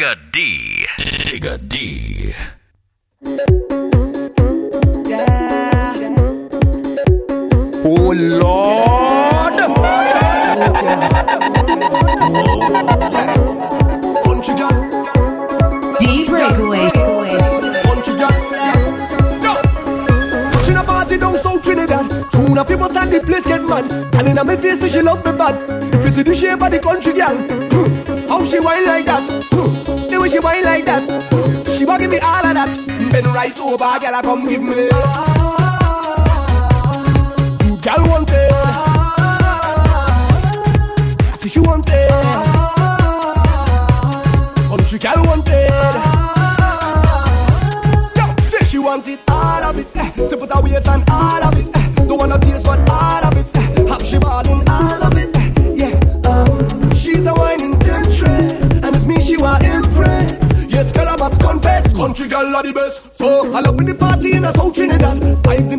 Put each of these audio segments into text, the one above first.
Dig a D. Dig a D. Oh Lord! Punchy girl. D breakaway. Punchy girl. Pushing a party down South Trinidad. Tune up people and the place get mad. Girl inna me face say she love me bad. The face the shape of the country girl. How she wild like that? she wine like that. She want give me all of that. Been right over, girl, I come give me. You girl want it. I see she want it. Country girl want it. Yo, say she want it all of it. Eh, put her waist and all So best. So when the party in a South Trinidad. Vibes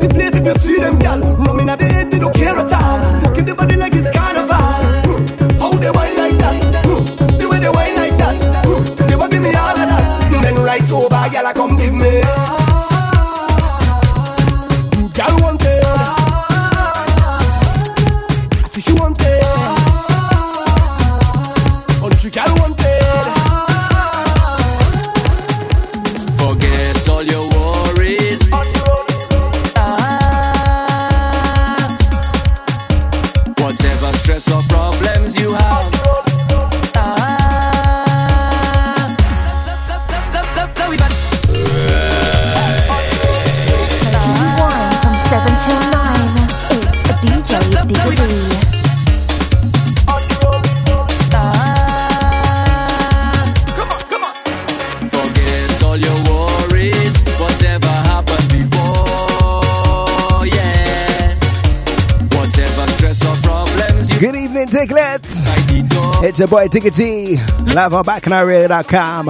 It's your boy Ticket T, live on backcanalradio.com.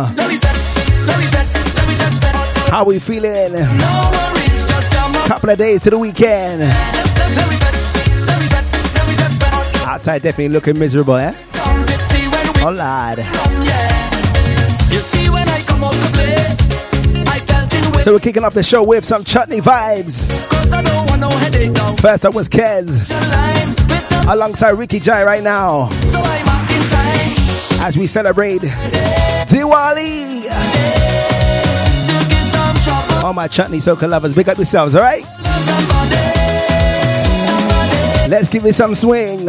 How we feeling? Couple of days to the weekend. Outside definitely looking miserable, eh? Oh, lad. So we're kicking off the show with some chutney vibes. First up was Kez alongside Ricky Jai right now. So as we celebrate Diwali. All my chutney Soca lovers, pick up yourselves, all right? Let's give it some swing.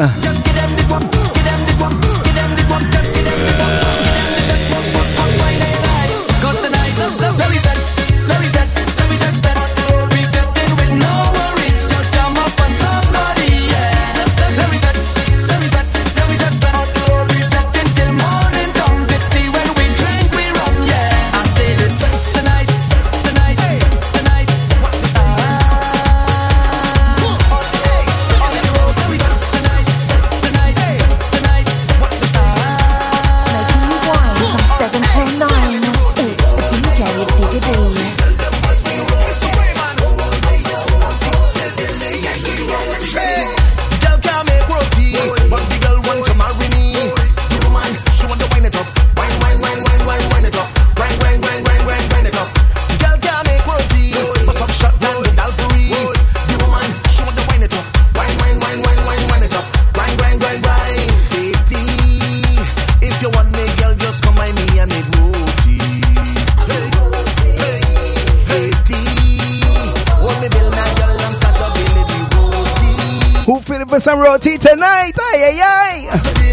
for some roti tonight. Aye, aye, aye.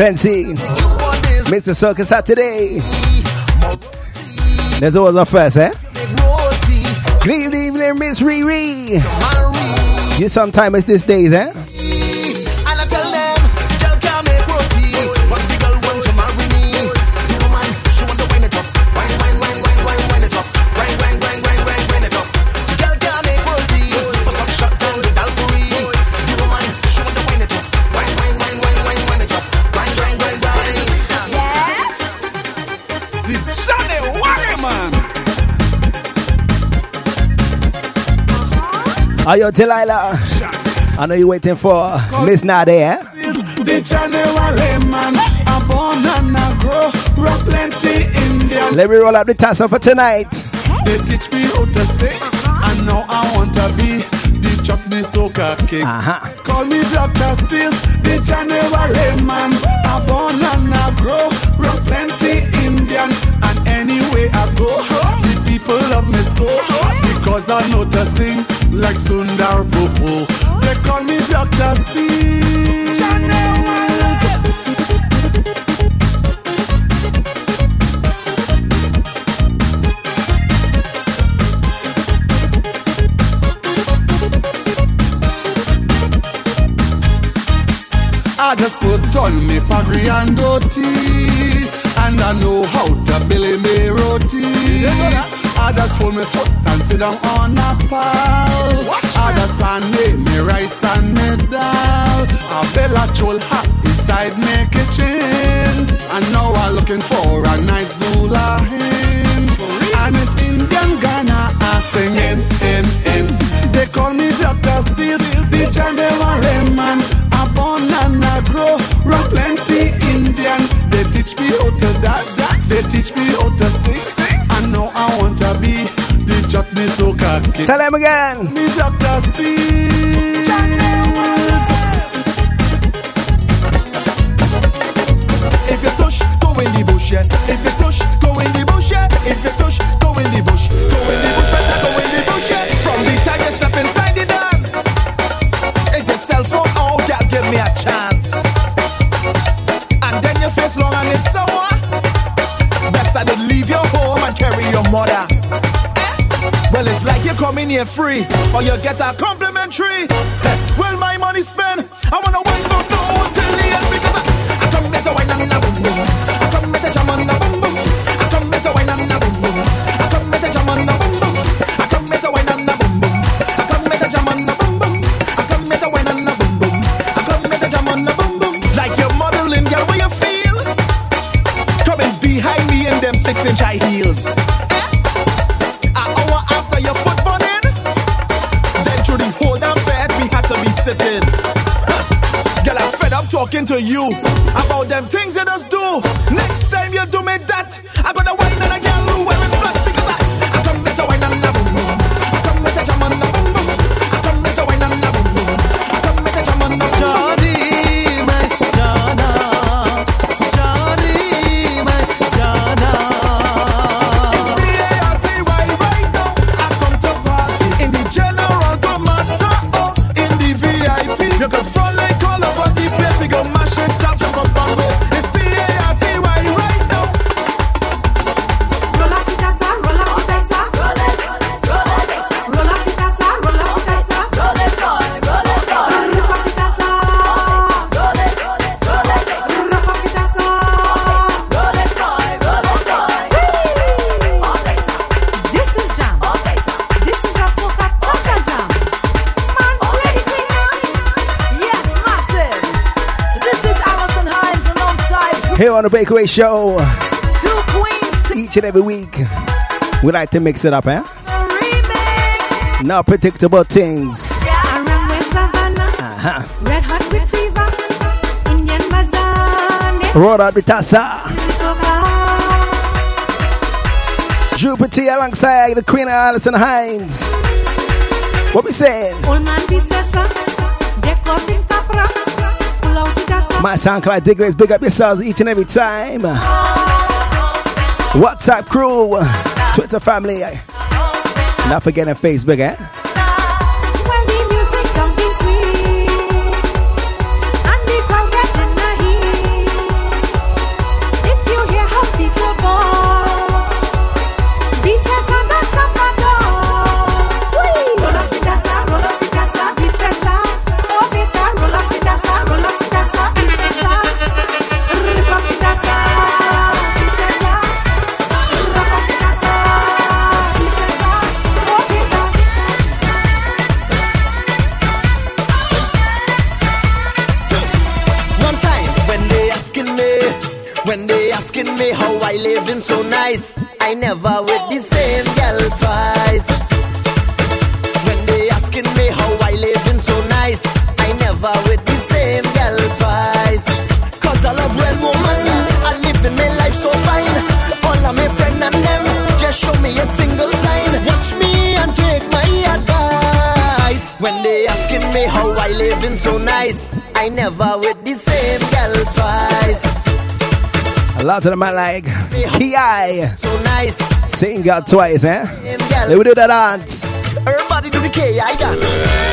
Fancy, Mr. Circus out today. There's always a first, eh? Good evening, Miss Riri. You sometimes it's these days, eh? Are you Delilah? I know you're waiting for Miss Nadia, eh? The Johnny Waterman. A born and a grow. Rock plenty Indian. Let me roll up the tassel for tonight. They teach me how to sing. And now I want to be the chutney soca king. Uh-huh. Call me Dr. Seals, the January man. I born and I grow, rock plenty Indian. And anyway I go, the people love me so. Because I know to sing like Sundar Popo. They call me Dr. January. I just put on me pagri and doti And I know how to billy me roti I just pull me foot and sit down on a pile. I just sand me rice and me dal. A bella chol hot inside me kitchen. And now I'm looking for a nice dula hen And it's Indian Ghana a singing in in They call me Dr. Seals, the Chandewale man a born and a grow, rock plenty Indian. They teach me how to dance, they teach me how to sing. And now I want to be the chutney soca king. Tell them again. Me Dr. Seals. If you stush, go in the bush, yeah. If you stush, go in the bush, yeah. If you stush, go in the bush. Go in the bush, It's you're coming here free, or you get a complimentary. Eh, you about them things you just do. On the Breakaway Show, each and every week, we like to mix it up, eh? remix. Not predictable things. Savannah, Uh-huh. red hot with fever, Indian bazaar, Roll out the tassa. Jupiter alongside the Queen Alison Hinds. What we saying? Old man My SoundCloud diggers, big up yourselves each and every time. WhatsApp crew, Twitter family. Not forgetting Facebook, eh? living so nice. I never with the same girl twice. When they asking me how I living so nice, I never with the same girl twice. Cause I love real woman, I living my life so fine. All of my friend and them just show me a single sign. Watch me and take my advice. When they asking me how I living so nice, I never with the same girl twice. Love to the man like Ki. So nice. Sing out twice, eh? Let me do the dance. Everybody do the Ki dance.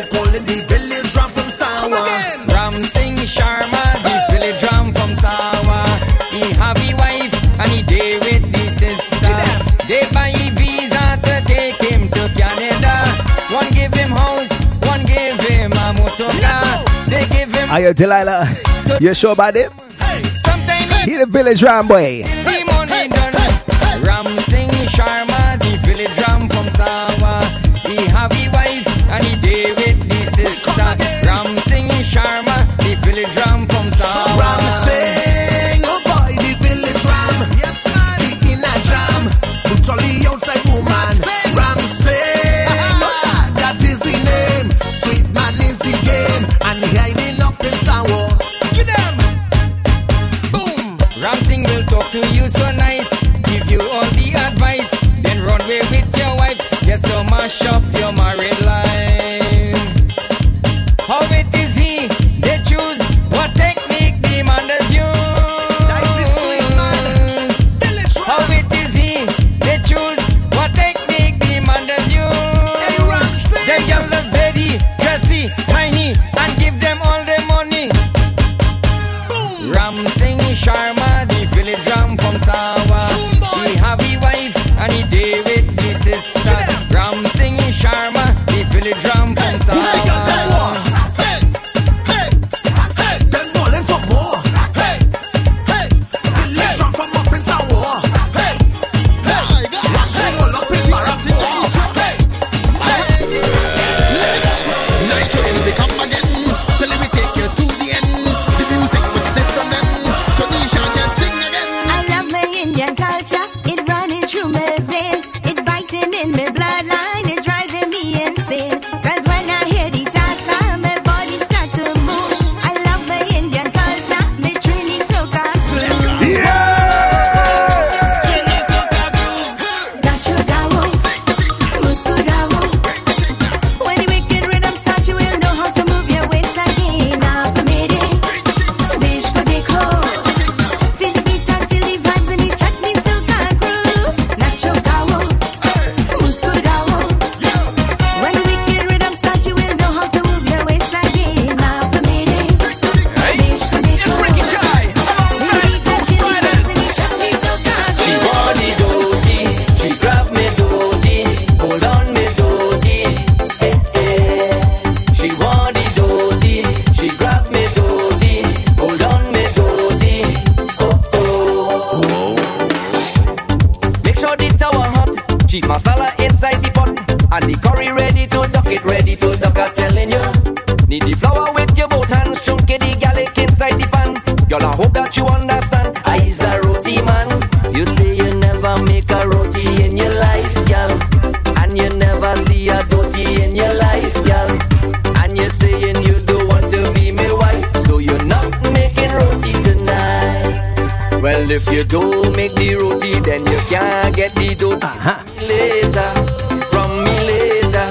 they calling the village drum from Sawa. Ram Singh Sharma, the village drum from Sawa. He have a wife and he day with the sister. They buy visa to take him to Canada. One give him house, one give him a motor. They give him. Are you Delilah? You sure about it? He the village drum boy.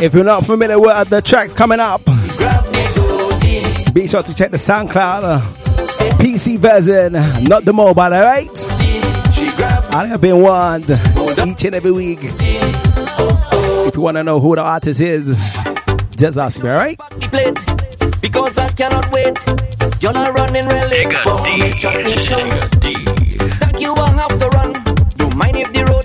If you're not familiar with the tracks coming up, be sure to check the SoundCloud uh, PC version, not the mobile, alright? I have been warned each and every week. If you want to know who the artist is, just ask me, alright? Because I cannot wait. You're not running really. Nigga D. Nigga D. You I have to run. Don't mind if the road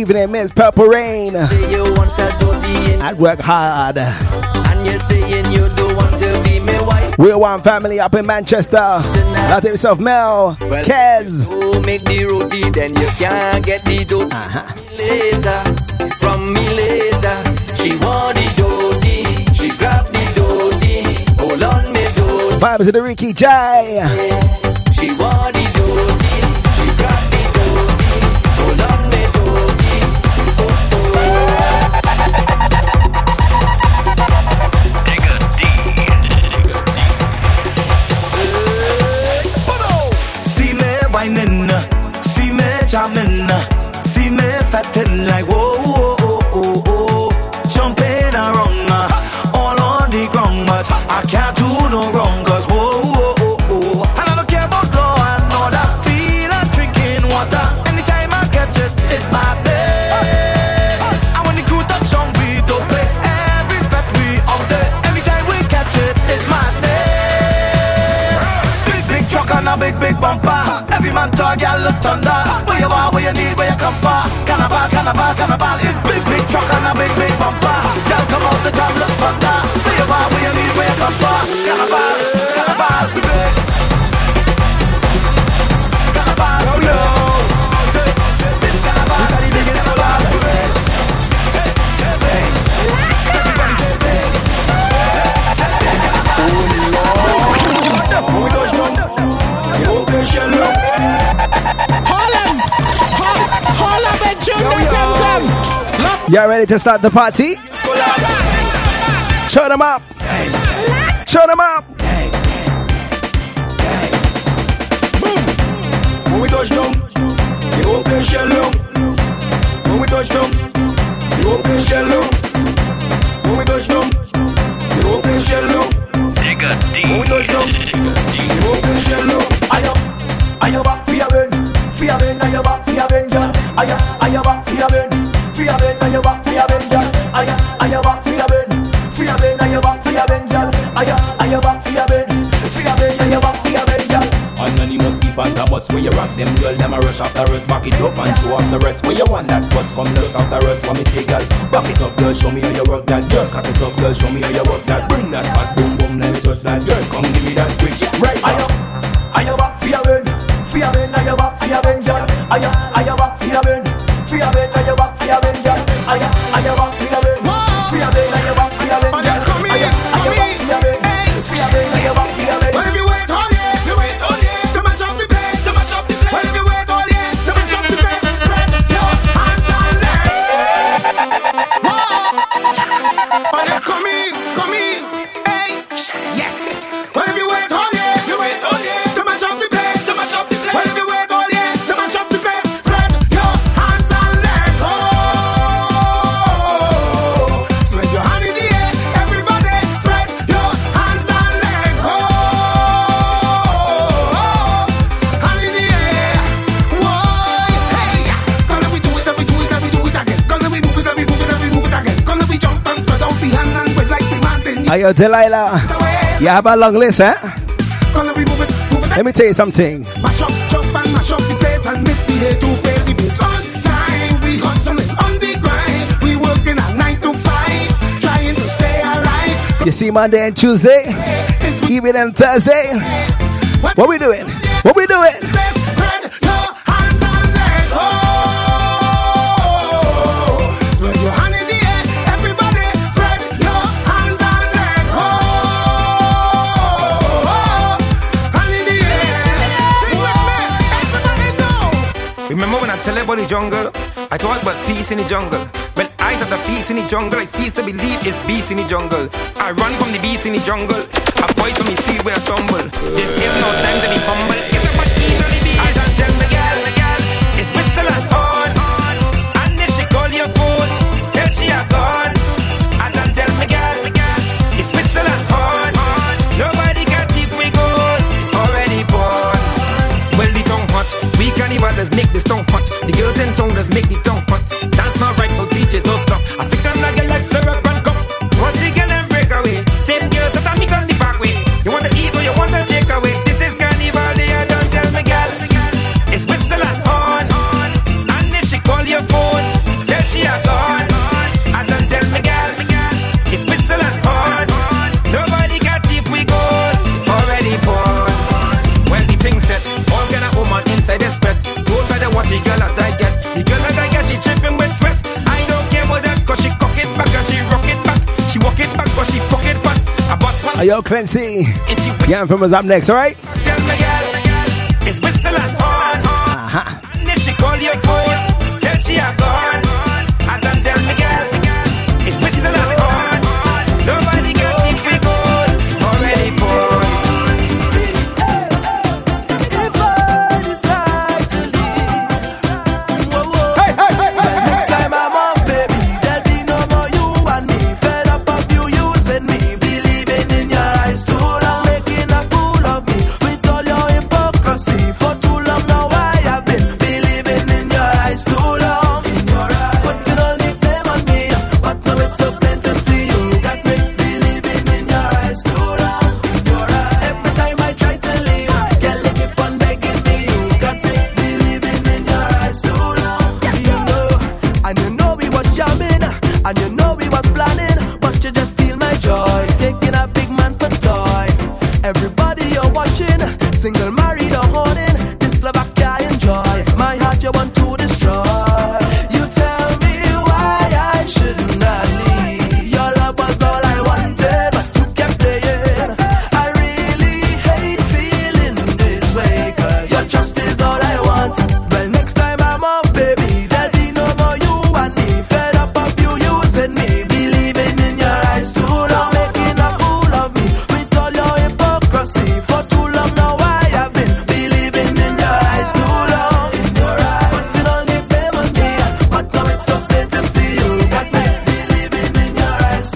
evening, Miss Purple Rain. Say you want a dirty I work hard. and you're saying you don't want to be my wife. We're one family up in Manchester. Not yourself, Mel, Well, Kez. You make the roti, then you can't get the dough. Uh-huh. Later, from me later, she want the. She grab the doty. Hold on, me doty. Vibes of the Ricky Jai. She want the fatting like whoa, Man talk, y'all look thunder. Where you are, where you need, where you come from. Carnival, carnival, carnival. It's big, big truck and a big, big bumper. Y'all come out the jam, look thunder. Where you are, where you need, where you come from. Carnival, carnival, we big. Y'all ready to start the party? Show them up. Show them up. When we touch down, you won't play shell up. When we touch down, you won't play shell up. When we touch down, you won't play shell up. When we touch down, you won't play shell up. Ayo, ayo back for your ben, for your ben, ayo back for your ben, girl. Ayo, ayo back for your ben, for your ben, ayo back for your ben, girl. Ayo, ayo back for your ben, for your ben, ayo back for your ben, girl. Anonymous keep on the bus where you rock them girl Them a rush after us Back it up and show off the rest Where you want that bus Come look after us What me say girl Back it up girl Show me how you work that girl Cock it up girl Show me how you work that Bring that fat boom boom Let me touch that girl Come give me that quick Right Ayo, ayo back for your ben, for your ben, ayo back for your ben, girl. Ayo, ayo back for your ben, for your ben, ayo back for your ben, girl. Ayo, Ayo, Delilah. You have a long list, eh? Let we move it, move it. Let me tell you something. Mash up, jump and mash up the place and make the head to pay the bills on time. We hustling on the grind. We working at nine to five, trying to stay alive. You see Monday and Tuesday, even and Thursday. What we doing? What we doing? Remember when I tell the jungle? I thought it was peace in the jungle. When I saw the feast in the jungle, I ceased to believe it's beast in the jungle. I run from the beast in the jungle. I boy from the tree where I stumble. Just give no time to be humble. Yo, Clancy. Yeah, I'm from us up next, alright?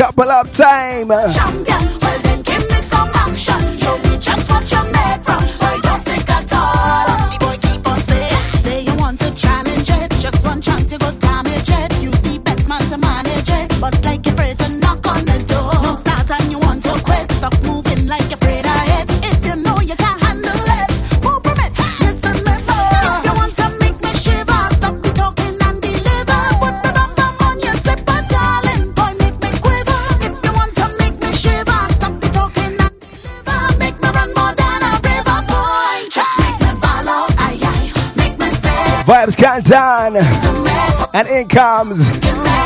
couple of time. Champion, well then give me some action. Show me just what you made from. Vibes Countdown. And in comes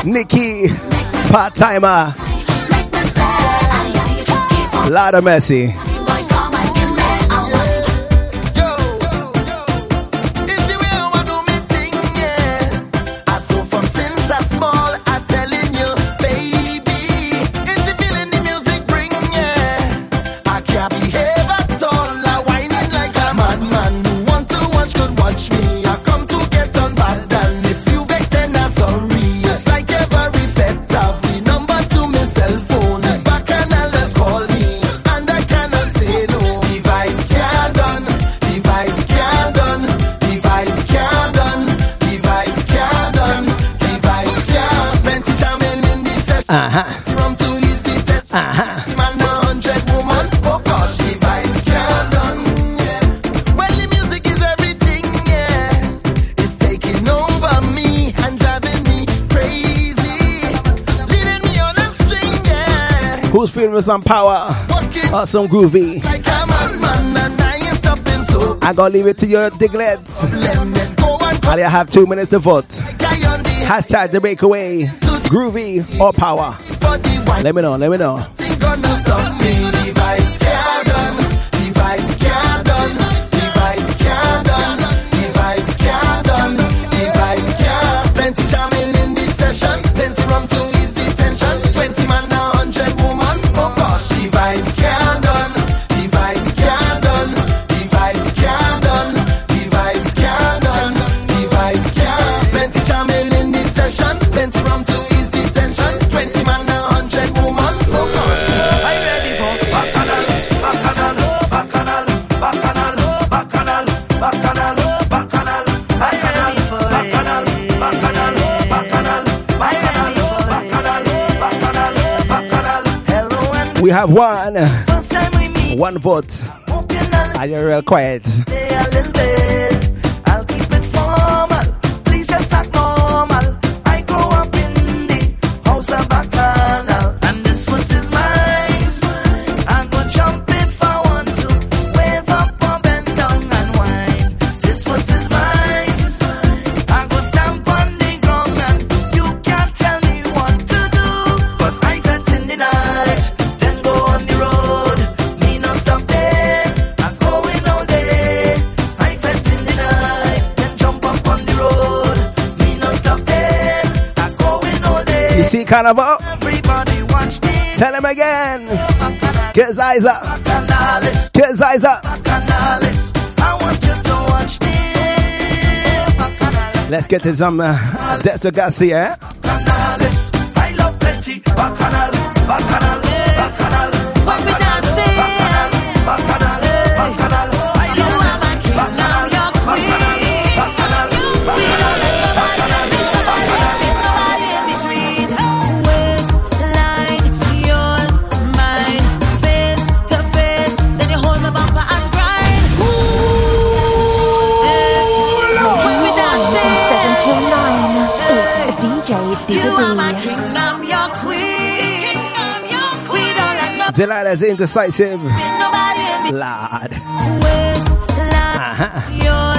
Nikki, part timer. Lot of messy. with some power, or some groovy. Like I gotta leave it to your diglets. And you have two minutes to vote. Hashtag the breakaway, groovy or power. Let me know, let me know. have one. One vote. And you're real quiet. Carnival. Tell him again. Get his eyes up. Get his eyes Ziza. Let's get to some uh, Dexter Garcia. Delilah's indecisive. Lord. Uh-huh.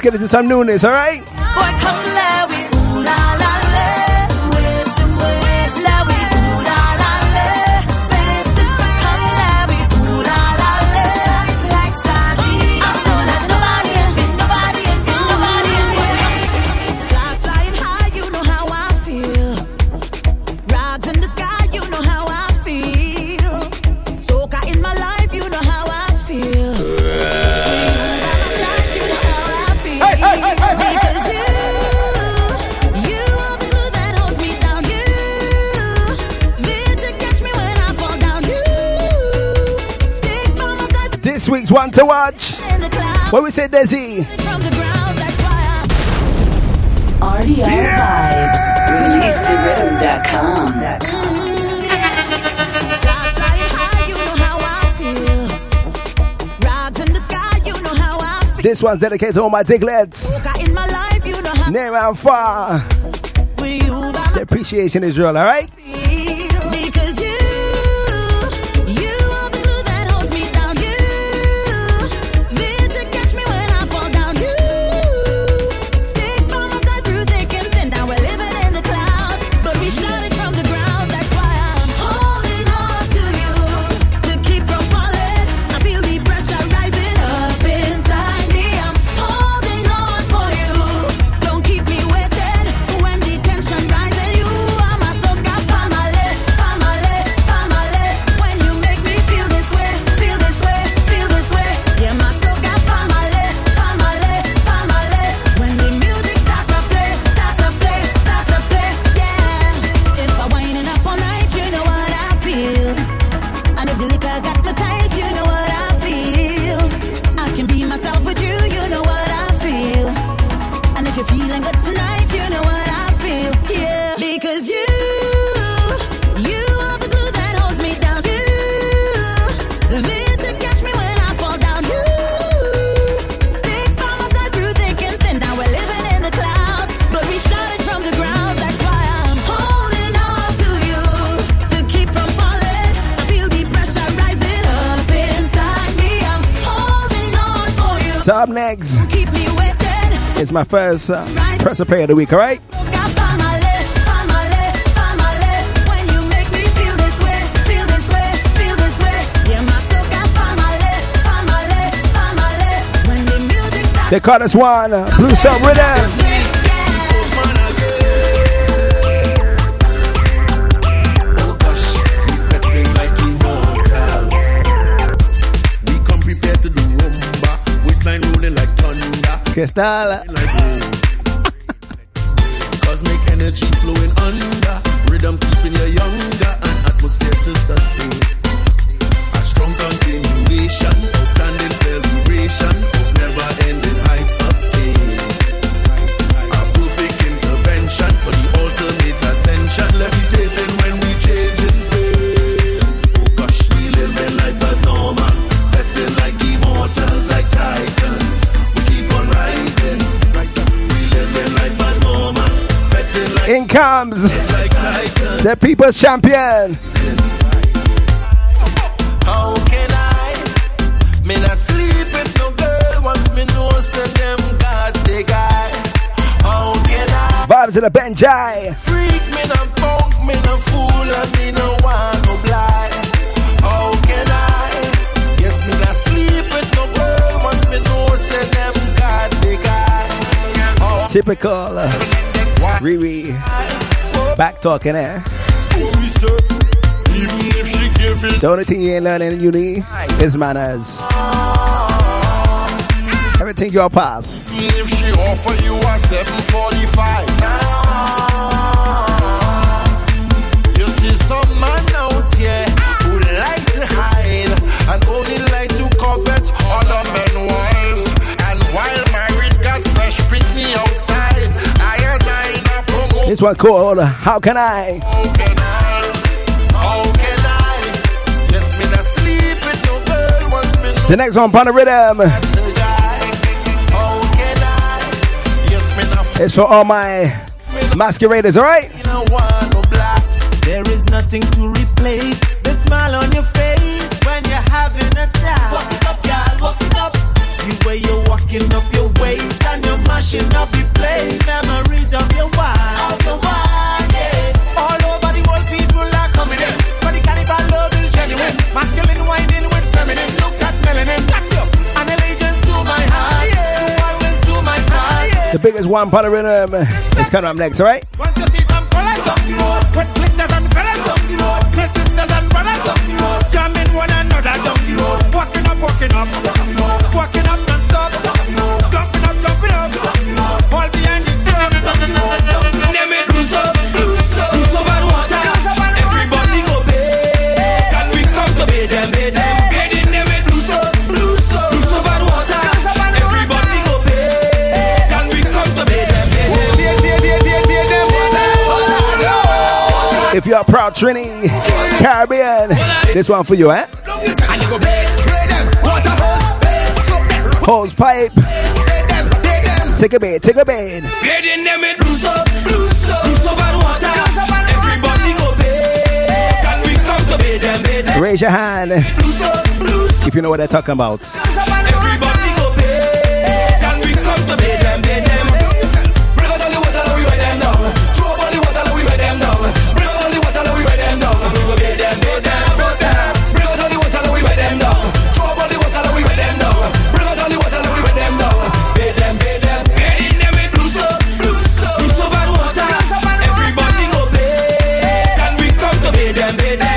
Let's get into some newness. all right? is one to watch. What we say Desi. RDL yeah! Vibes. Release This one's dedicated to all my diglets. Near and far. The appreciation is real, alright? Up next is my first uh, press play of the week, alright? They call us one, uh, Blue Sub Rhythm. Levitating when we changing In comes the people's champion. How can I? Me not sleep with no girl once me know say them got the guy. How can I? Vibes in the Benjai. Freak me no punk, me no fool, and me no want no blind. How can I? Yes, me not sleep with no girl once me know say them got the guy. Typical Riri. Back talking eh? The only thing you ain't learning in uni is manners. Everything you'll pass. If she offer you a 745 now You see some man out here who like to hide And only like to covet other men wives And while married got fresh Britney outside This one called How Can I? How can I? How can I? Yes, me not sleep with no girl once me The next one, on rhythm. How can I? Yes, me not It's for all my masqueraders, alright? There is nothing to replace the smile on your face when you're having a time. Walk up, girl, walk up. Way you're walking up your and you're mashing the place. Memories of your wine, of your wine, yeah. All over the world, people are coming in. But the cannibal love is genuine. Masculine whining with feminine. Look at melanin, black you. An allegiance to my heart. To I will do my part. The biggest one on the rhythm is coming up next, alright? Want to see some colors down the road With splitters and fellas down the road My sisters and brothers down the road Jamming one another down the road Walking up, walking up Walking up If you're a proud Trini, Caribbean, this one for you, eh? Hose, pipe. Take a bed, take a bed. Raise your hand if you know what they're talking about.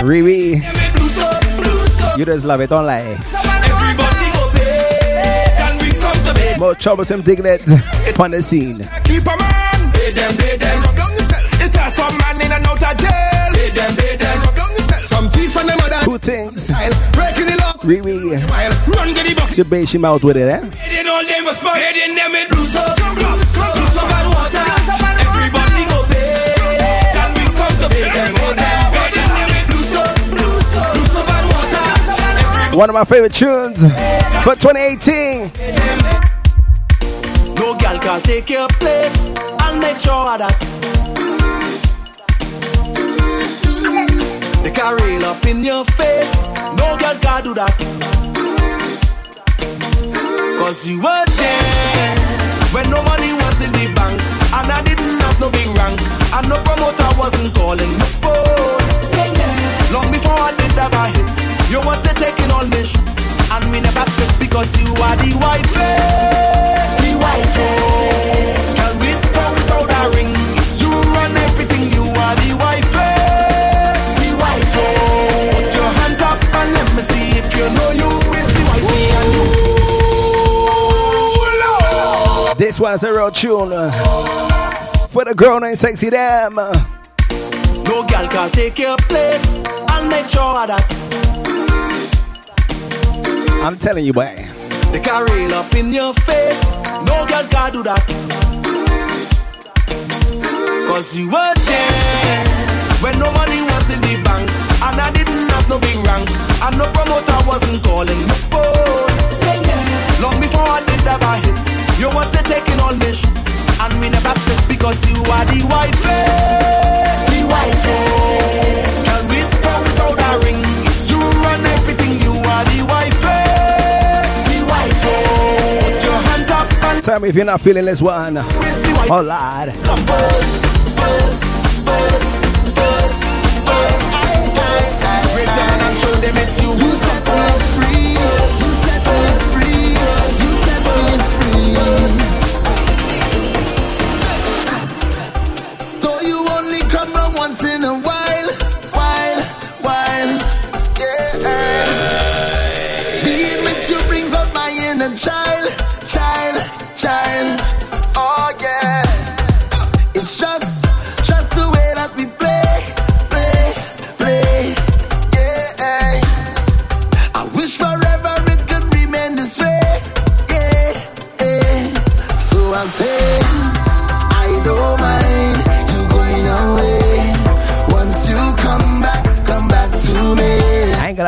Riri, Blue soap, blue soap. you just love it, don't lie. Everybody go bathe. Can we come to bathe? More troublesome diglets on the scene. Keep a man. Bathe them, bathe them. Rub down yourself. It has some man in and out of jail. Bathe them, bathe them. Rub down yourself. Some teeth and them other Two things. breaking the law. Riri, Run get the box. she bash him out with it, eh? One of my favorite tunes for 2018. No girl can take your place. I'll make sure that they can rail up in your face. No girl can do that. Cause you were there when no money was in the bank. And I didn't have no big rank. And no promoter wasn't calling the phone. Oh, Long before I did that, I hit. You was the taking all me shit. And we never split because you are the wife. The wife. Can we throw without a ring? It's you run everything, you are the wife. The wife. Put your hands up and let me see if you know you is the wifey and you. This was a real tune uh, for the girl named Sexy Damn. No girl can take your place. I'll make sure that I'm telling you, boy. they can rail up in your face. No girl can do that. Cause you were there when no money was in the bank. And I didn't have no big rank. And no promoter wasn't calling the phone. Long before I did that, I hit. You was the taking all me shit. And we never split because you are the wife. The wife. Up and Tell me if you're not feeling this one. Oh, you.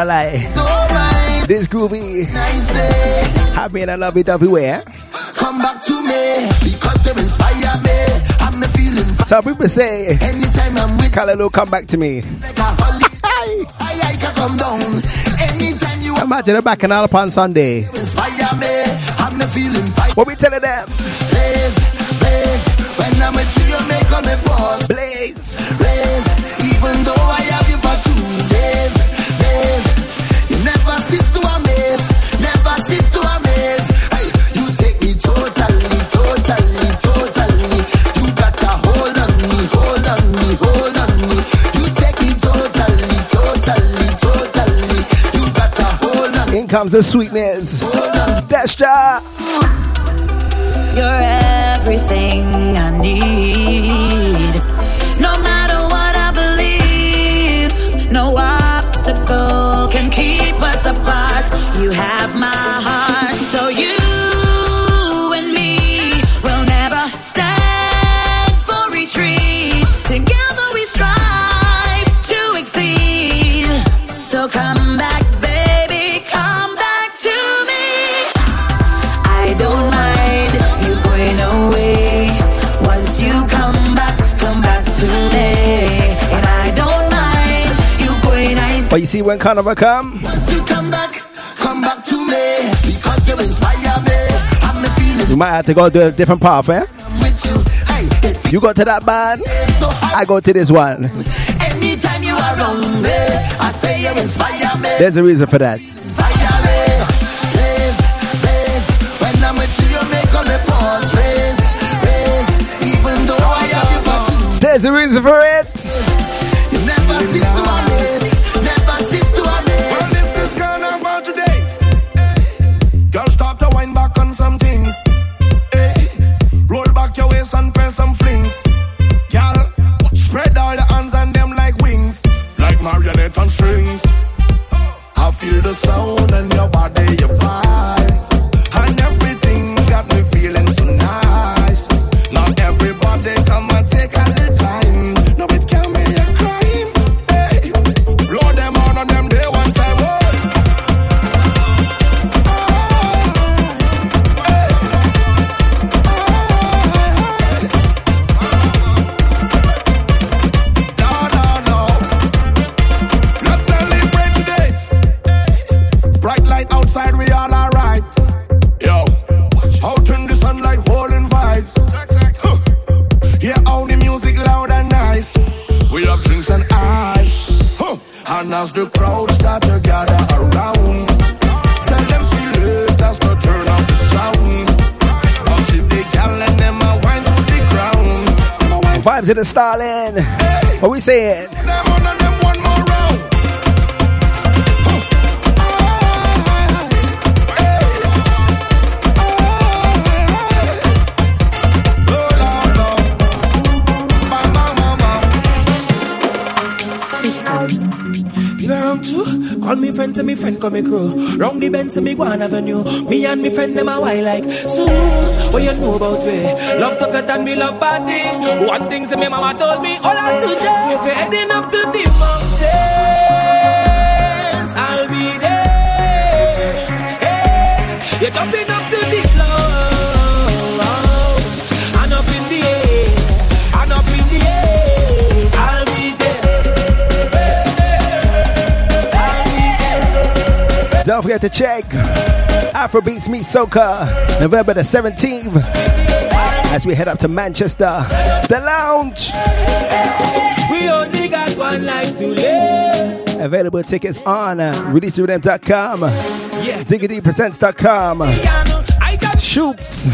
Gonna lie. This groovy. Say, Happy and I love it everywhere. Eh? come back to me because you inspire me. I'm feeling fine Some people say, anytime I'm with Callaloo, come back to me. like. I, can come down anytime you Imagine a back and all up on Sunday. inspire me. I'm feeling fine. What we telling them? Blaze, blaze. When I'm with you, you make all me pause. Blaze. Blaze. Comes the sweetness. That's. You're everything I need. When Carnival come, Once you come back, come back to me because you inspire me. I'm feeling you might have to go to a different path, eh? Hey, it You go to that band, so. I go to this one. Anytime you are around me, I say you inspire me. There's a reason for that. Fire me, blaze, blaze. When of the Stalin. What we saying? Too? Call me friend to me friend come me crew. Round the bend to me Guan Avenue. Me and me friend them a why like so. What you know about me? Love to vet and me love party. One thing to me mama told me, all I do just if you're heading up to the mountains, Don't forget to check Afrobeats Meet Soca, November the 17th, as we head up to Manchester, the lounge. We only got one life to live. Available tickets on uh, releasetheredem.com, diggitypresents.com, Shoops,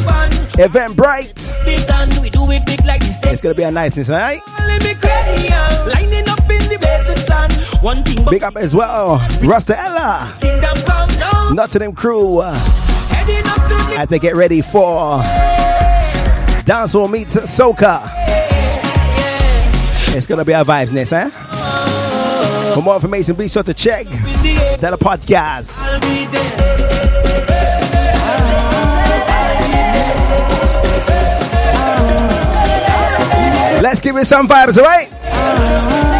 Eventbrite. We do it big like this. It's gonna be a niceness, alright? Let me crazy, lining up in the sun. One thing, but Big up as well, Rasta Ella, kingdom come down. Nottingham crew, uh, Heading up to as they get ready for Dancehall Meets Soca. It's gonna be our vibes next, eh? For more information, be sure to check that podcast. Let's give it some vibes, alright?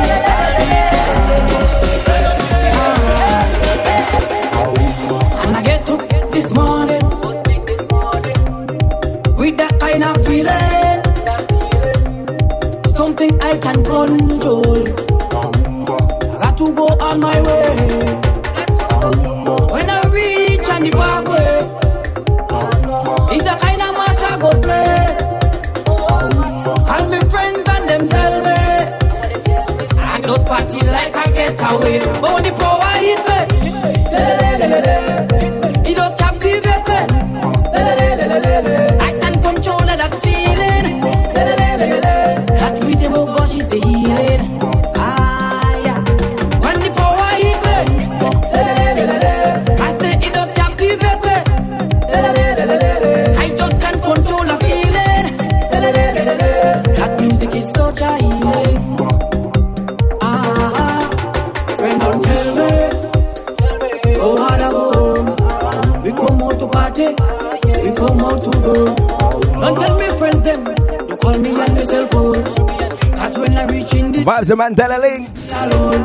I can control. I got to go on my way. When I reach on the parkway, it's a kind of mass I go play. And my friends and them tell me I don't party like I get away. But when the power hit me, it does captivate me. Come out to go. Don't tell me friends them. You call me on your cell phone. Cause when I reach in the Vibes of Mandela Links. salon,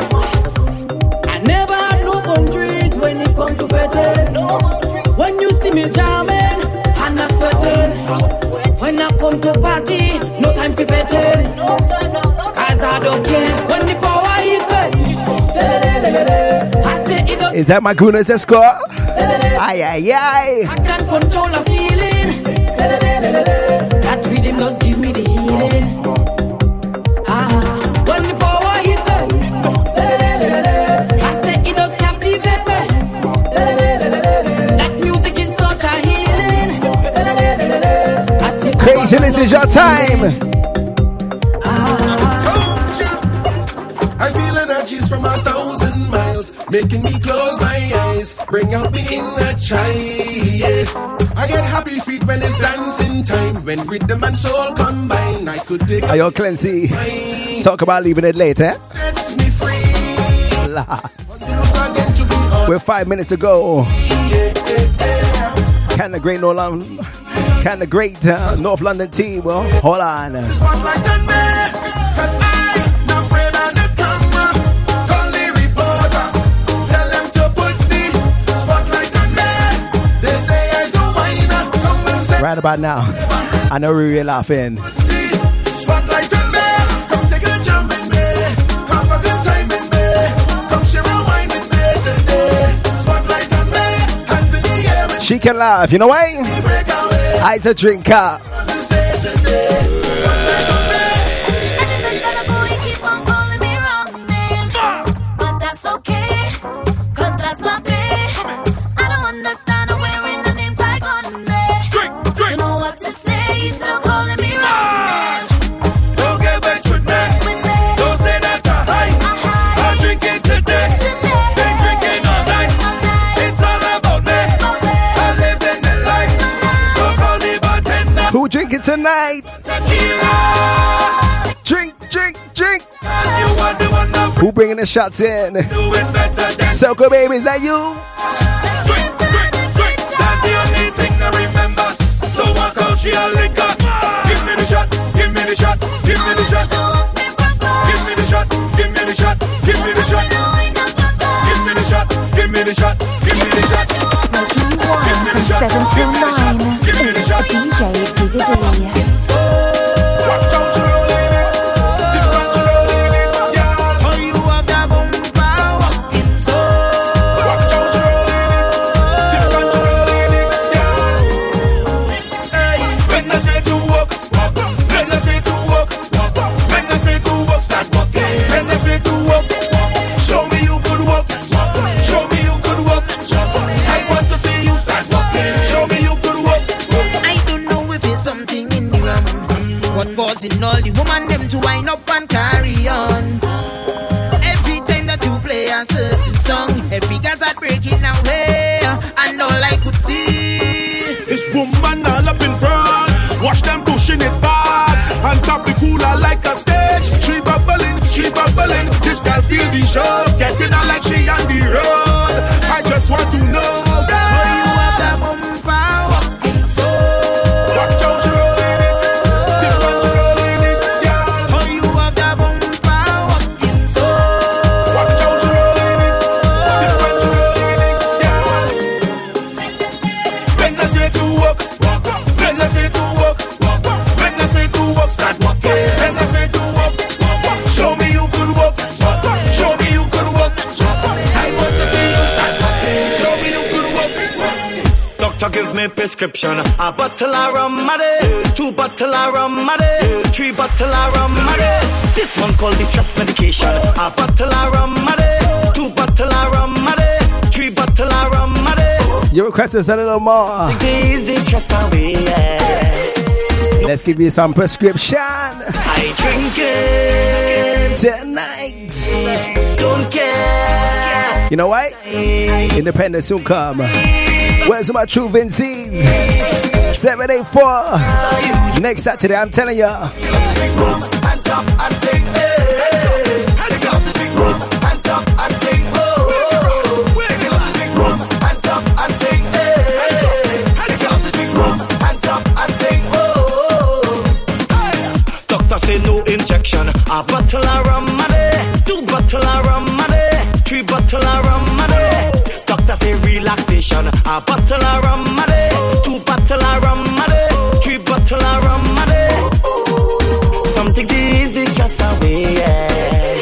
I never had no boundaries when it come to feting. When you see me jamming and I sweating. When I come to party, no time for betting. Cause I don't care when the power hit me. I say it does Is that my Gunas that score? Aye, aye, aye. I can't control a feeling. That rhythm does give me the healing. Ah, when the power hit me, I say it does captivate me. That music is such a healing. I say Craziness is your time. I feel energies from a thousand miles, making me close my eyes, bring out me inner child. Yeah. I get happy feet when it's dancing time, when rhythm and soul combine. I could take Ayo, Clancy. Talk about leaving it late, eh? sets me free. La. Lose again to be on. With five minutes to go. Can the great North London, can the great uh, North London team? Well, hold on. on me, hands in the air laughing. She can laugh, you know why? I's a drinker. Tonight. Drink, drink, drink. Who bringing the shots in? Soko baby, is that you? Give me the shot, give me the shot, give me the shot. Give me the shot, give me the shot, give me the shot. Give me the shot, give me the shot, give me the shot. One from 7 till show. Prescription. A bottle of rum a day, two bottle of rum a day, three bottle of rum a day. This one called distress medication. A bottle of rum a day, two bottle of rum a day, three bottle of rum a. Your request is a little more. Days this stress away. Yeah. Let's give you some prescription I drink it tonight. Don't care. You know what? Independence soon come. Where's my true Vince's? 784. Next Saturday, I'm telling ya.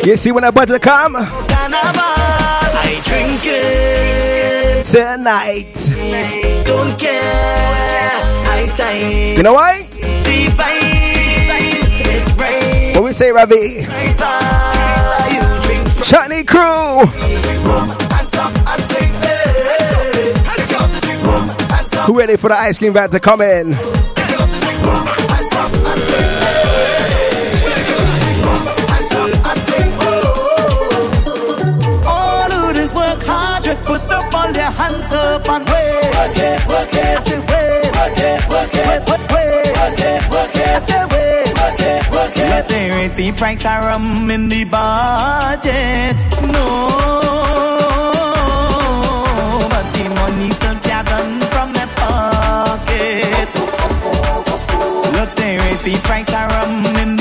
You see when that budget come? I drink it Tonight. Don't care. I time. You know why? Deep vibes, it rain. What we say, Ravi? Chutney crew. Hands up and sing. Hey. If you love to drink rum, hands up. Who ready for the ice cream van to come in? Up and wait. Work it, work it. I say wait. Work it, work it. Wait, wait. Work it, work it. I say wait. Work it, work it. Let there is the price of rum in the budget. No, but the money still gathered from their pocket. Look, is the price of rum in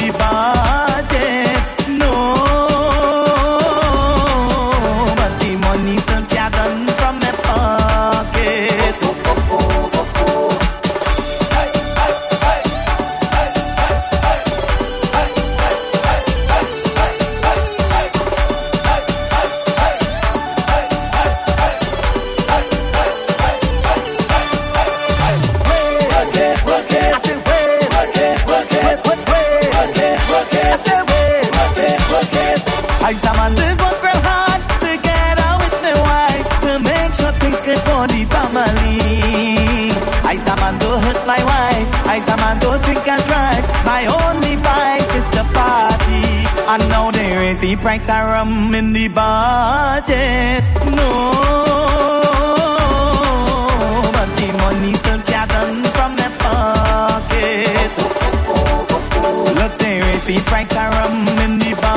I know they the price of rum in the budget. No, but the money still gathering from the pocket. Look, there is the price of rum in the budget.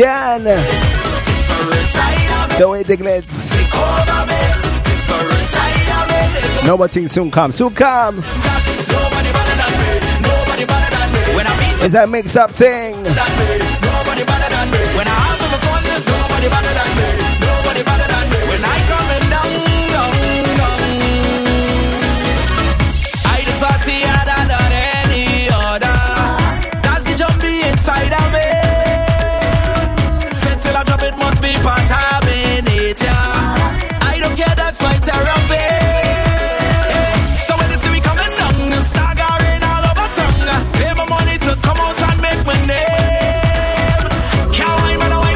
Jan. The way the glitz. Nobody soon come. Soon come. It's a mix up thing. I just party harder than any other. Inside of me.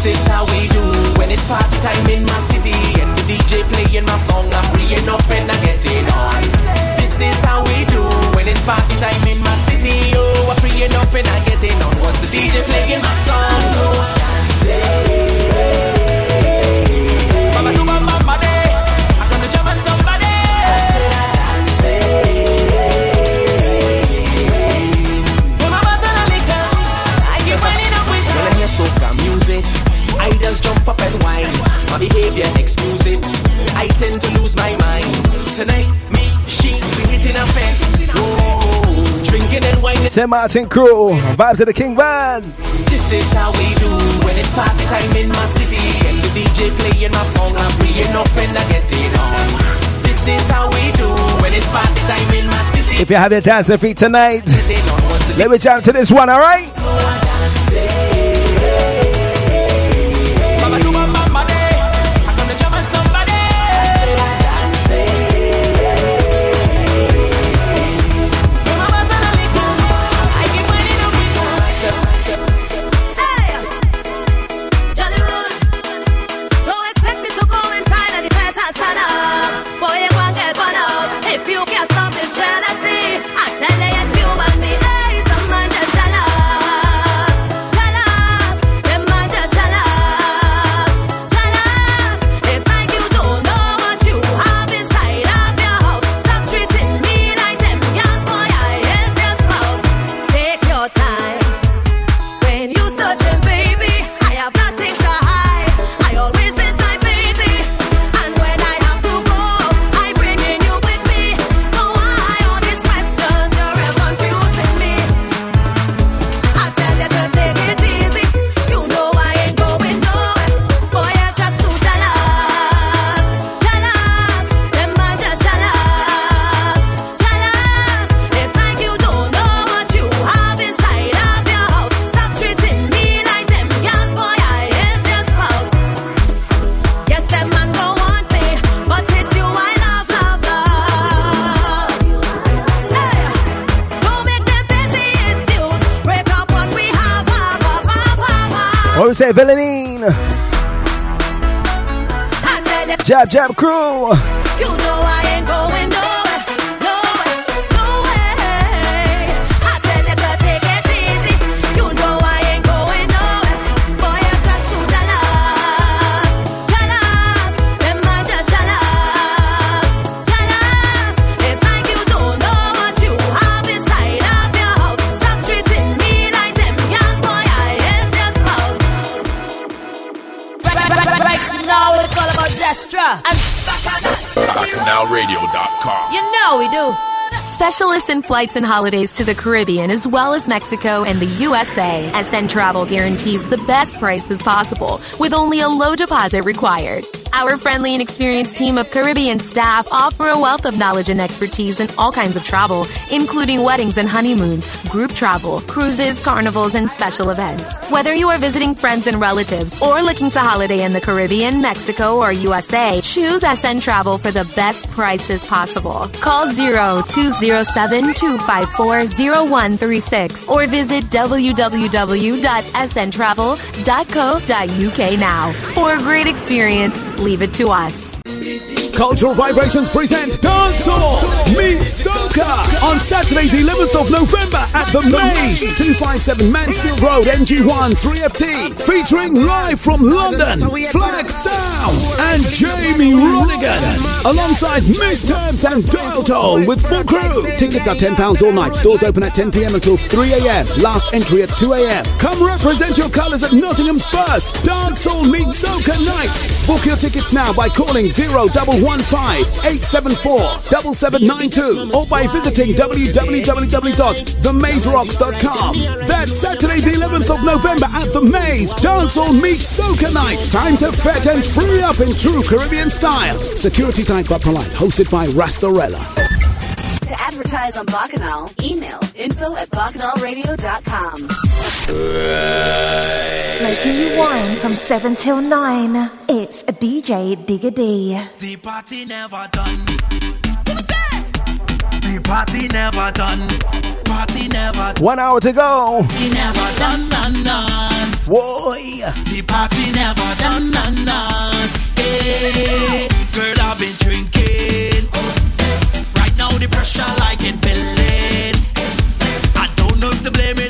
This is how we do when it's party time in my city and the DJ playing my song. I'm freeing up and I'm getting on. This is how we do when it's party time in my city. Oh, I'm freeing up and I'm getting on. What's the DJ playing my song? Say. media excuse it. I tend to lose my mind. Tonight, me, she, we hitting our fence. Drinking and whining. St. Martin Crew, vibes of the King Vibes. This is how we do when it's party time in my city. And the DJ playing my song, I'm freeing up and I get it on. This is how we do when it's party time in my city. If you have your dancing feet tonight, let me jump to this one, alright? Have. What we say, Villanine? I tell you, Jab, jab crew. BacchanalRadio.com. you know we do. Specialists in flights and holidays to the Caribbean as well as Mexico and the USA. SN Travel guarantees the best prices possible with only a low deposit required. Our friendly and experienced team of Caribbean staff offer a wealth of knowledge and expertise in all kinds of travel, including weddings and honeymoons, group travel, cruises, carnivals, and special events. Whether you are visiting friends and relatives or looking to holiday in the Caribbean, Mexico, or USA, choose SN Travel for the best prices possible. Call 0207 254 0136 or visit www.sntravel.co.uk now. For a great experience, leave it to us. Cultural Vibrations present Dancehall Meet Soca on Saturday, the 11th of November at the Maze, 257 Mansfield Road, NG1 3FT, featuring live from London, Flag Sound and Jamie Rodigan, alongside Miss Terms and Dancehall with full crew. Tickets are £10 all night. Doors open at 10 pm until 3 am. Last entry at 2 am. Come represent your colours at Nottingham's first Dancehall Meet Soca night. Book your tickets now by calling 0115 874 7792 or by visiting www.themaserocks.com. That's Saturday, the 11th of November at the Maze Dancehall Meet Soca Night. Time to fet and free up in true Caribbean style. Security tight but polite. Hosted by Rastorella. To advertise on Bacchanal, email info at bacchanalradio.com. Making you wine from 7 till 9. It's DJ Digger D. The party never done. The party never done. Party never One hour to go. Party never done, done, done. Boy. The party never done, done, done. Hey, girl, I've been drinking. The pressure like it building. I don't know if to blame it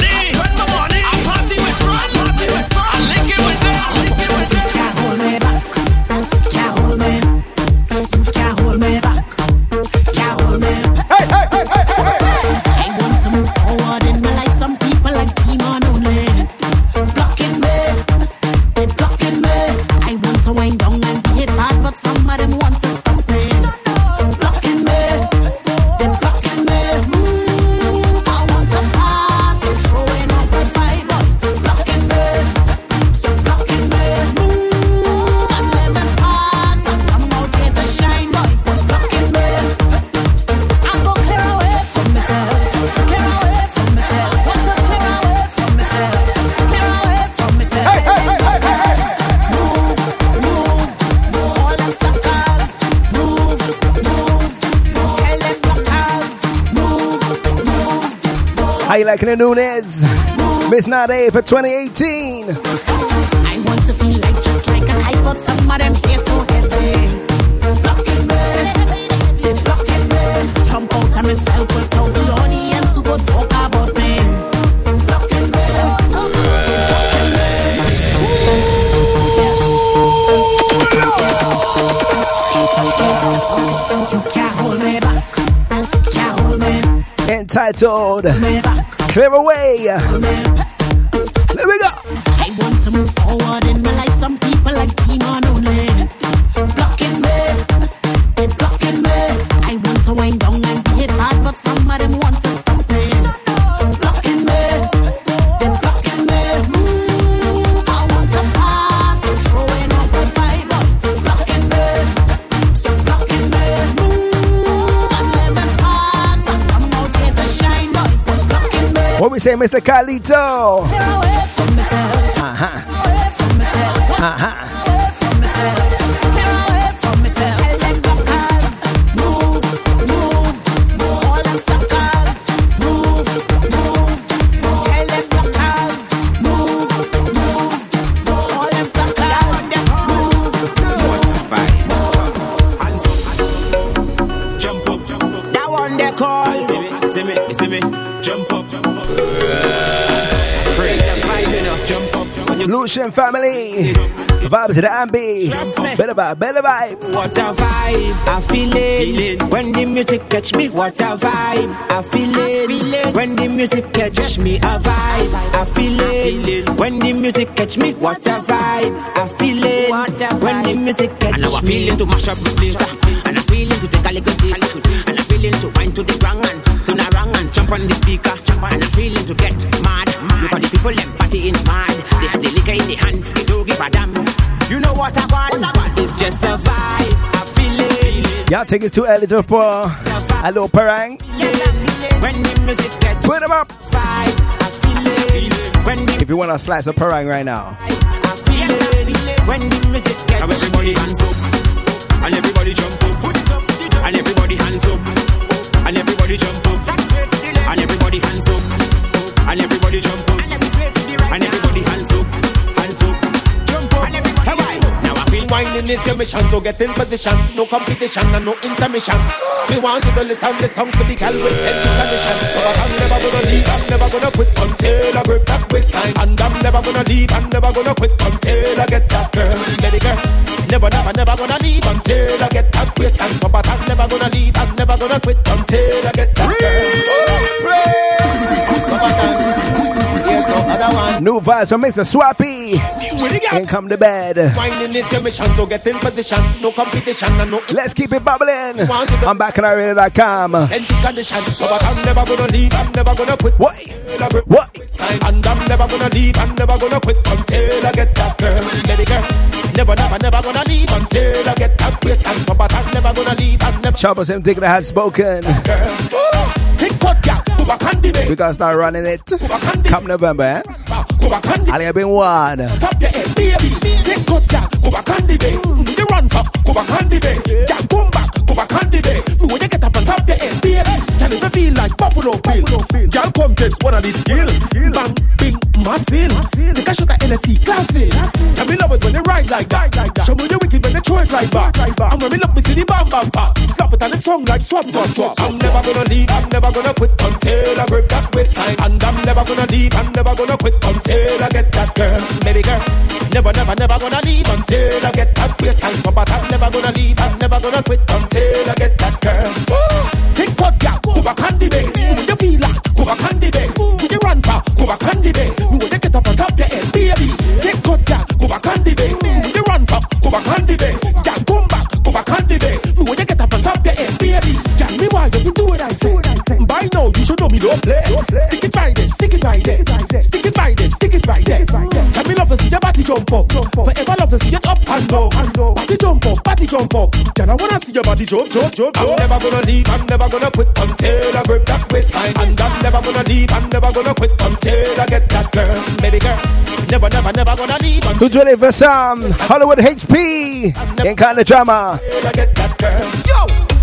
move. How you liking the newness? Miss Nade for 2018. I want to feel like just like a but some of them here so heavy. Blocking me, they blocking me. Out of myself without the audience who go talk about me. Blocking me, blocking me. You can't hold me back. Can't hold me. Entitled. Let me go. I want to move forward say, Mr. Carlito? Clear away from myself. Uh-huh. Up. Lucian family. Vibes to the ambi. Better vibe, better vibe. What a vibe, I feel it. When the music catch me, what a vibe, I feel it. When the music catch me, a vibe, I feel it. When the music catch me, what a vibe, I feel it. When the music catch me, And now I'm feeling to mash up the place. And I'm feeling to take a little taste. And I'm feeling to wind to the wrong and to the wrong and jump on the speaker. And I'm feeling to get mad. Look at the people, them party in mad. They liquor in the hand, they don't give a damn. You know what I want? It's just a vibe. I feel it. Y'all think it's too early to pour a little parang? when the music catch Put them up. I feel it. When the If you want a slice of parang right now. feel it. When the music catch Now everybody hands up. And everybody jump up. And everybody hands up. And everybody jump up. And everybody hands up. And everybody jump up. And everybody hands up. Hands up. Jump up. Hey, why? Now I feel Whining is your mission, so get in position. No competition and no intermission. We want you to listen the song for the girl with heavy condition. So I'm never gonna leave, I'm never gonna quit until I grip that waistline. And I'm never gonna leave, I'm never gonna quit until I get that girl, baby girl. Never, never, never gonna leave until I get that waistline. So but I'm never gonna leave, I'm never gonna quit until I get that girl. So. So but I'm- Here's no other one. New vibes from Mr. Swappy. And come to bed. Whining is your mission, so get in position. No competition no Let's keep it bubbling. I'm back on condition, so but I'm never gonna leave, I'm never gonna quit. What? What? And I'm never gonna leave, I'm never gonna quit until I get that girl, baby girl. Never, never, never gonna leave until I get that waistline. So but I'm never gonna leave, I'm never Chopper Sim Diggler has spoken. girl. So, think what, yeah, go back and debate. We gonna start running it. Come November, eh? Back I have been one. Tap your head, baby. Take good, yeah, go back and debate. You run for, go back and debate. Yeah, come back, go back and debate. When you get up and tap your head, baby. Can it feel like Buffalo Bill? Y'all come test one of the skill. Bang, bing, must feel. Take a shot at NSC, Glassville. And me love it when they ride like that. Show me the they throw it right back. And when me look, me see the bam bam pop. Slap it on the tongue like swap swap swap. I'm never gonna leave, I'm never gonna quit until I grip that waistline. And I'm never gonna leave, I'm never gonna quit until I get that girl, baby girl. Never, never, never gonna leave until I get that waistline. So but I'm never gonna leave, I'm never gonna quit until I get that girl. Woo! Think what, girl, go back on the bed. You feel like, go back on the bed. You run far, go back on the. Me you the bed. Girl, come back, the bed. Me when you get up on top your head, baby. Girl, me why you do what I say. By now you should know me don't play. Stick it right there, stick it right there, stick it right there, stick it right there. Let me love to see your body jump up. Forever love to see it up and down. Body jump up, body jump up. Girl, I wanna see your body jump, jump, jump. I'm never gonna leave, I'm never gonna quit until I grip that waistline. And I'm never gonna leave, I'm never gonna quit until I get that girl, baby girl. Never, never, never gonna leave until Who's ready for some Hollywood HP? Ain't kind of drama. I get that girl. Yo,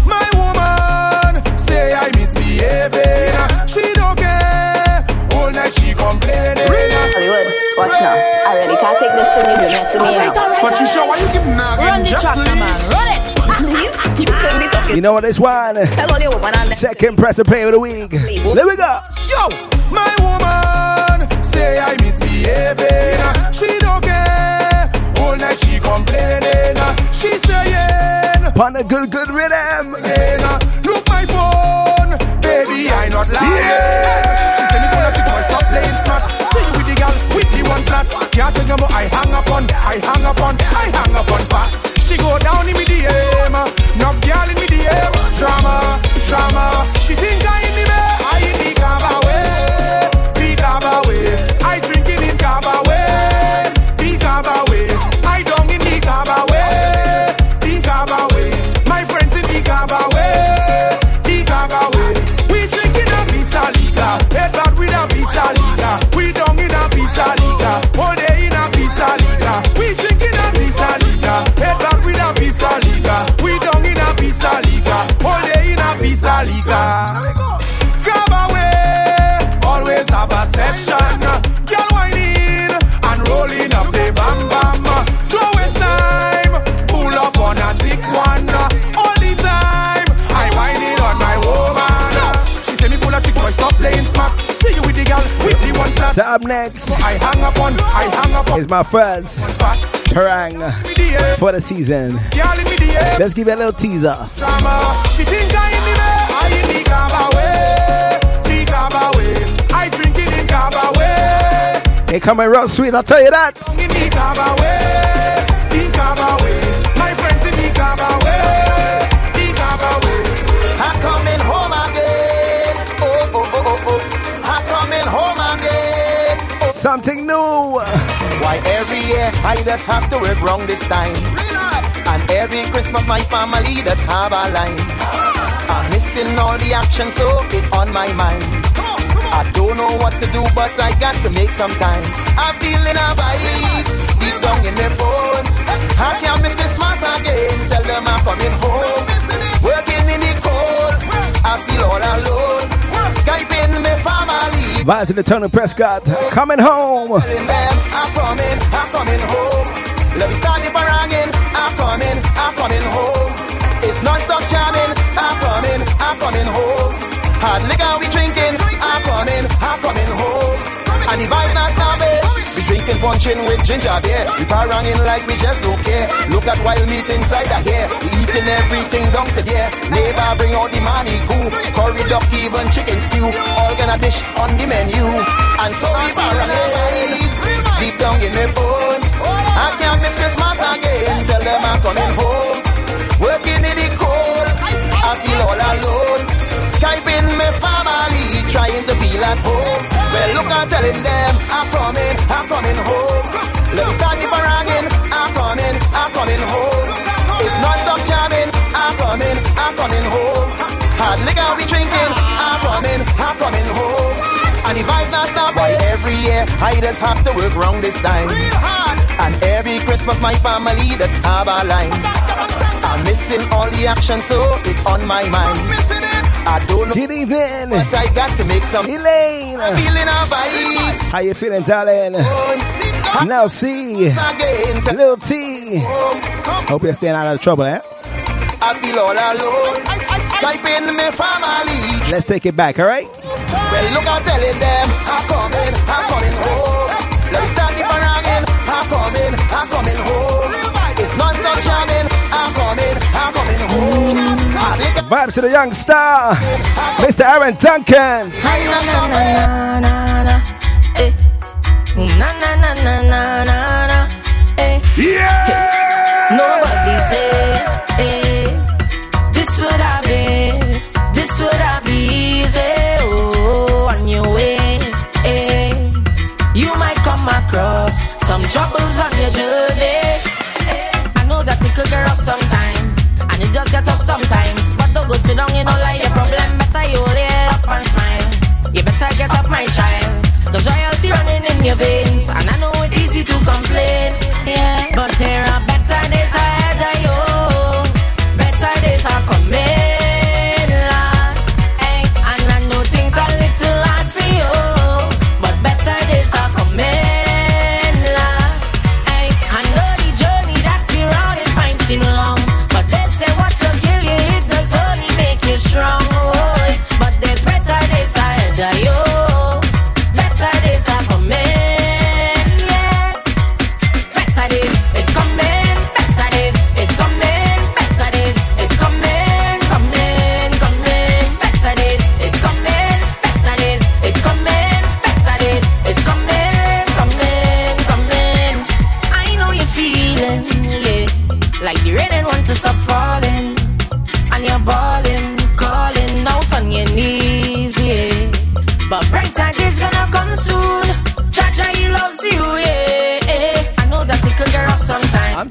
my woman say I misbehaving. She don't care. All night she complaining. Hollywood, watch now. I really can't take this thing you do next to me now. Patricia, why you giving nagging? Run the track, leave. man. Run it. you couldn't be talking. You know what this one? Tell all and Second press play of the week. There we go. Yo, my woman say I misbehaving. She don't care. All night she complaining. She saying, Pon a good, good rhythm. Can't tell you. I hang up on, I hang up on, I hang up on fat. She go down in me DM, enough liga. Grab away, always have a session. Girl whining and rolling up the bam bam. Don't waste time, pull up on a thick one. All the time, I whining on my woman. She say me full of tricks, boy stop playing smart. See you with the girl with the one class. So up next I hang up on, I hang up on. is my first Terang for the season. Girl in me the air. Let's give you a little teaser. drama. She think I in the bed, I in the cabaway, the cabaway. I drink it in cabaway, They coming real sweet, I'll tell you that. in the cabaway, the cabaway. My friends in the cabaway, the cabaway. I'm coming home again. Oh, oh, oh, oh, oh. I'm coming home again. Oh. Something new. Why every year I just have to work wrong this time. And every Christmas my family just have a line. Ah. I'm missing all the action, so it's on my mind. I don't know what to do, but I got to make some time. I'm feeling a vibes deep down in my bones. I can't miss Christmas again. Tell them I'm coming home. Working in the cold, I feel all alone. Skyping my family. Vibes in the Tony Prescott. Coming home. Telling them I'm coming, I'm coming home. Let me start the parangin. I'm coming, I'm coming home. It's non-stop jamming. I'm coming, I'm coming home. Hard liquor we drinking. I'm coming, I'm coming home. And the vibes not stopping. We drinking punching with ginger beer. We parangin like we just don't care. Look at wild meat inside the hair. We eating everything down to there. Neighbor bring out the money goo. Curry duck, even chicken stew. All gonna dish on the menu. And so we parangin vibes deep down in my bones. I can't miss Christmas again. Tell them I'm coming home. Working in the. I feel all alone. Skyping my family, trying to feel at home. Well, look, I'm telling them I'm coming, I'm coming home. Let me start the parangin. I'm coming, I'm coming home. It's non-stop jamming. I'm coming, I'm coming home. Hard liquor we drinking. I'm coming, I'm coming home. And the vibes not stop. Why every year I just have to work wrong this time. And every Christmas my family have a line. I'm missing all the action, so it's on my mind. I don't know. Good evening. But I got to make some. Elaine. I'm feeling a vibes. How you feeling, darling? Now see. Lil T. Hope you're staying out of trouble, eh? I feel all alone. Skyping me family. Let's take it back, all right? Well, look, I'm telling them, I'm coming, I'm coming home. Let me start the parangin. I'm coming, I'm coming home. Vibes to the young star, Mr. Aaron Duncan. Yeah. Nobody eh. This would this would easy. Oh, on your way, eh. You might come across some troubles on your journey. eh. I know that it could get rough sometimes, and it sometimes. Go sit down, you know, like your problem. Better you it up and smile. You better get up, my child. Cause royalty running in your veins. And I know it's easy to complain.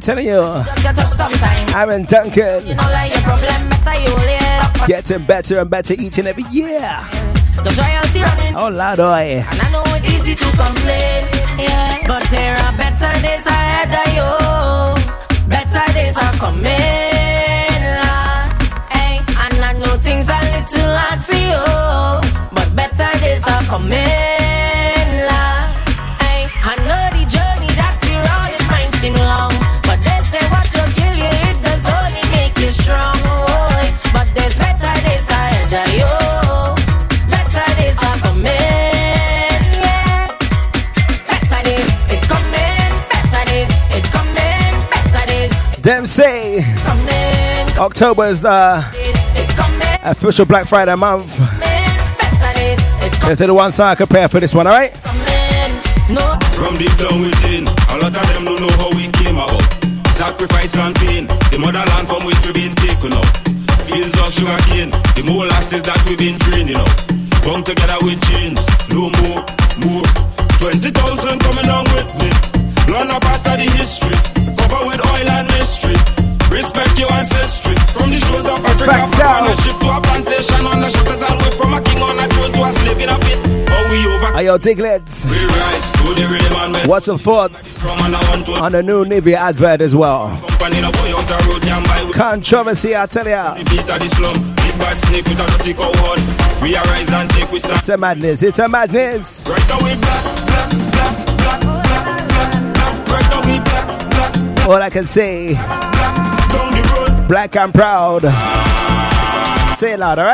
Telling you. Aaron Duncan You know, like problem, getting better and better each and every year. Oh, Lord, oi. And I know it's easy to complain, yeah. But there are better days ahead of you. Better days are coming. Hey, and I know things are little hard for you. But better days are coming, October is the official Black Friday month. Better days, it They say the one song I can prepare for this one, all right? From deep down within, a lot of them don't know how we came about. Sacrifice and pain, the motherland from which we've been taken up. Fields of sugar cane, the molasses that we've been draining up. Come together with chains, no more, more. 20,000 coming on with me. Learn a part of the history, cover with oil and mystery. Respect your ancestry. From the shores of Africa, from a ship to a plantation on the shoulders and we from a king on a throne to a slave in a pit. How we over Hey, yo, Diglets. we rise to the rhythm and. What's your thoughts From an one to on the new Nivea advert as well? company, no boy out the road, damn Controversy, I tell ya. beat at the slum. Big bad snake with a dirty cow horn. We arise and take we stand. It's a madness. It's a madness. All I can say, down the road. Black and proud. Say it loud, all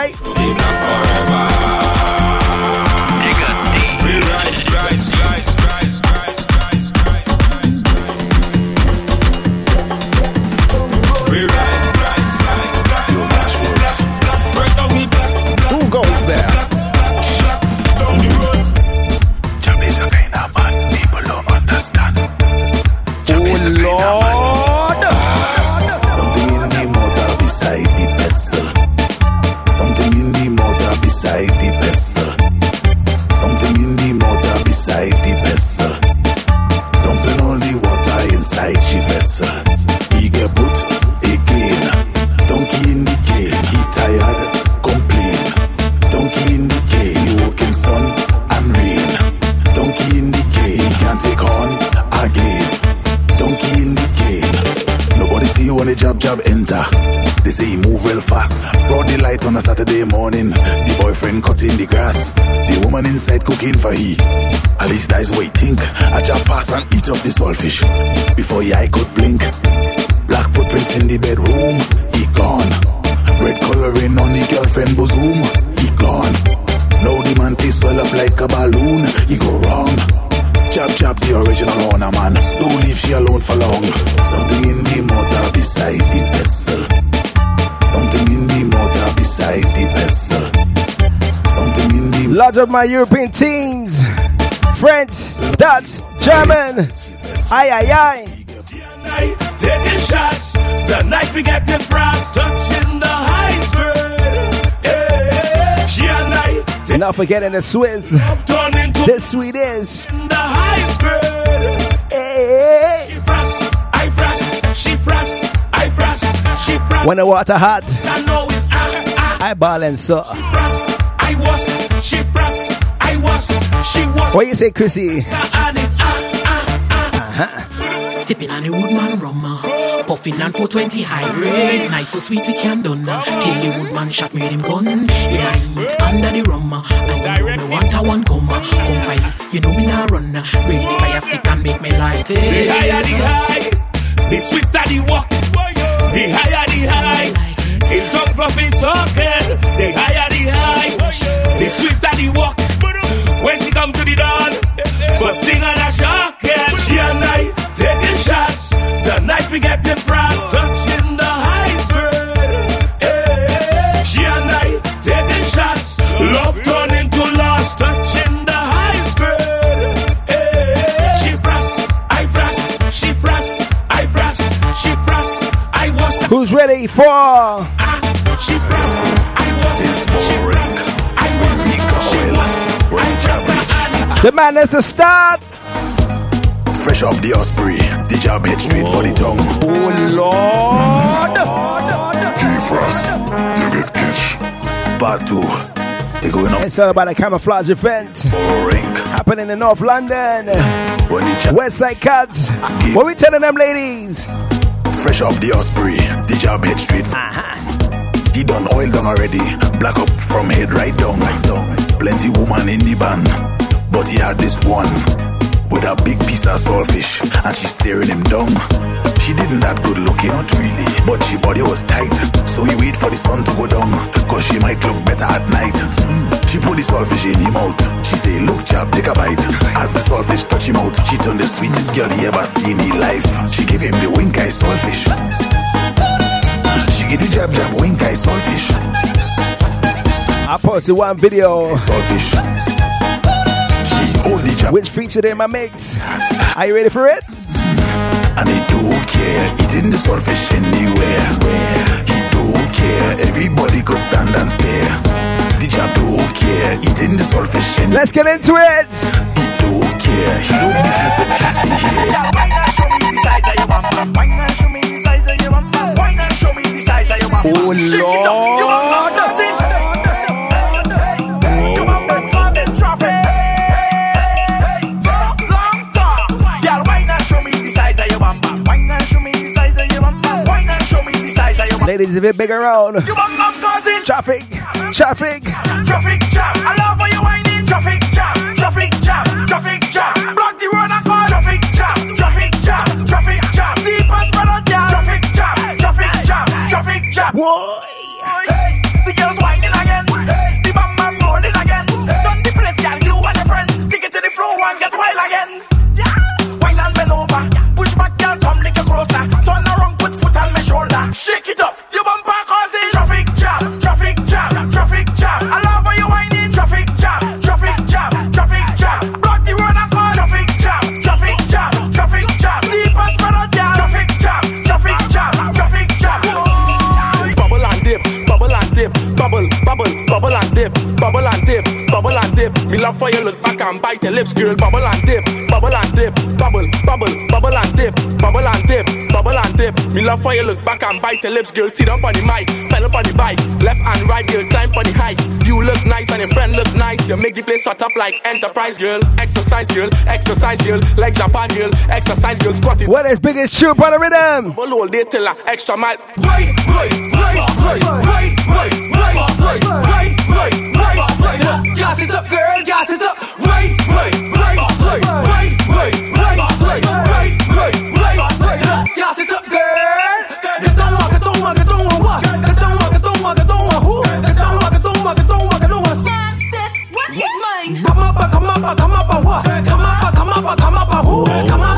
of my European teams. French, Dutch, German. Aye, aye, aye. Taking shots. Tonight we get them frost. Touching the highest grade. She I Not forgetting the Swiss. The Swedish. the highest grade. Hey. She frost. I frost. She frost. I frost. She frost. When the water hot, I know it's ah ah. I ball and so. Frost. I was. What you say, Chrissy? And it's ah Sipping on the woodman rum, uh, puffing on 420 high grades. Night so sweet we can't done. Uh, kill the woodman shot me made him gun. In I eat under the rum, uh, and you know me want a one come, uh, come fight. You know me now run. Uh, bring the fire stick and make me light it. The higher the high, the sweeter the walk. The higher the high, in talk fluffy talking. The higher the high, the sweeter the walk. Come to the dawn, first thing on a shock, yeah. She and I taking shots. Tonight we get them frost, touching the highest. Yeah. She and I taking shots. Love turn into lost, touching the highest. Yeah. She frost, I frost, she frost, I frost, she frost, I was. Who's ready for the man madness to start? fresh off the osprey. The job hit straight for the tongue. Oh Lord! Key frost. You get catch. Part two. We going up. It's all about a camouflage event Boring. happening in North London. West Side Cats. What we telling them, ladies? Fresh off the osprey. The job hit straight. He done oil down already. Black up from head right down. Plenty woman in the band. But he had this one with a big piece of saltfish. And she staring him down. She didn't that good looking, not really. But she body was tight. So he wait for the sun to go down. Cause she might look better at night. Mm. She put the saltfish in him out. She say, look chap, take a bite. As the saltfish touch him out, she turned the sweetest girl he ever seen in life. She gave him the wink eye saltfish. She give the jab jab wink eye saltfish. I posted one video Saltfish. Only jab. which featured in my mix. Are you ready for it? And he don't care, eating the saltfish anywhere. He don't care, everybody could stand and stare. The jab don't care, eating the saltfish anywhere. Let's get into it. He don't care, he no business if he see here. Oh Lord! Ladies, if it big around. Traffic, traffic. Traffic jam. I love when you whining. Traffic jam. Traffic jam. Traffic jam. Block the road and call. Traffic jam. Traffic jam. Traffic jam. Deep spread out jam. Traffic jam. Traffic jam. Traffic jam. Whoa. Me love for you look back and bite your lips, girl. Bubble and dip, bubble and dip, bubble, bubble, bubble and dip, bubble and dip, bubble and dip, Me love how you look back and bite your lips, girl. Sit up on the mic, pedal up on the bike. Left and right, girl, climb on the height. You look nice and your friend look nice. You make the place hot up like enterprise, girl. Exercise, girl. Exercise, girl. Legs up on, girl. Exercise, girl. Squat it. What is biggest shoe on the rhythm? All all day till a extra mile. Right, right, right, right, right, right, right, right, right, right, right, right. Gas it up, girl. Gas it up. Right, right, right, right, right, right, right, right, right, right, right, right. Gas it up, girl. Come on.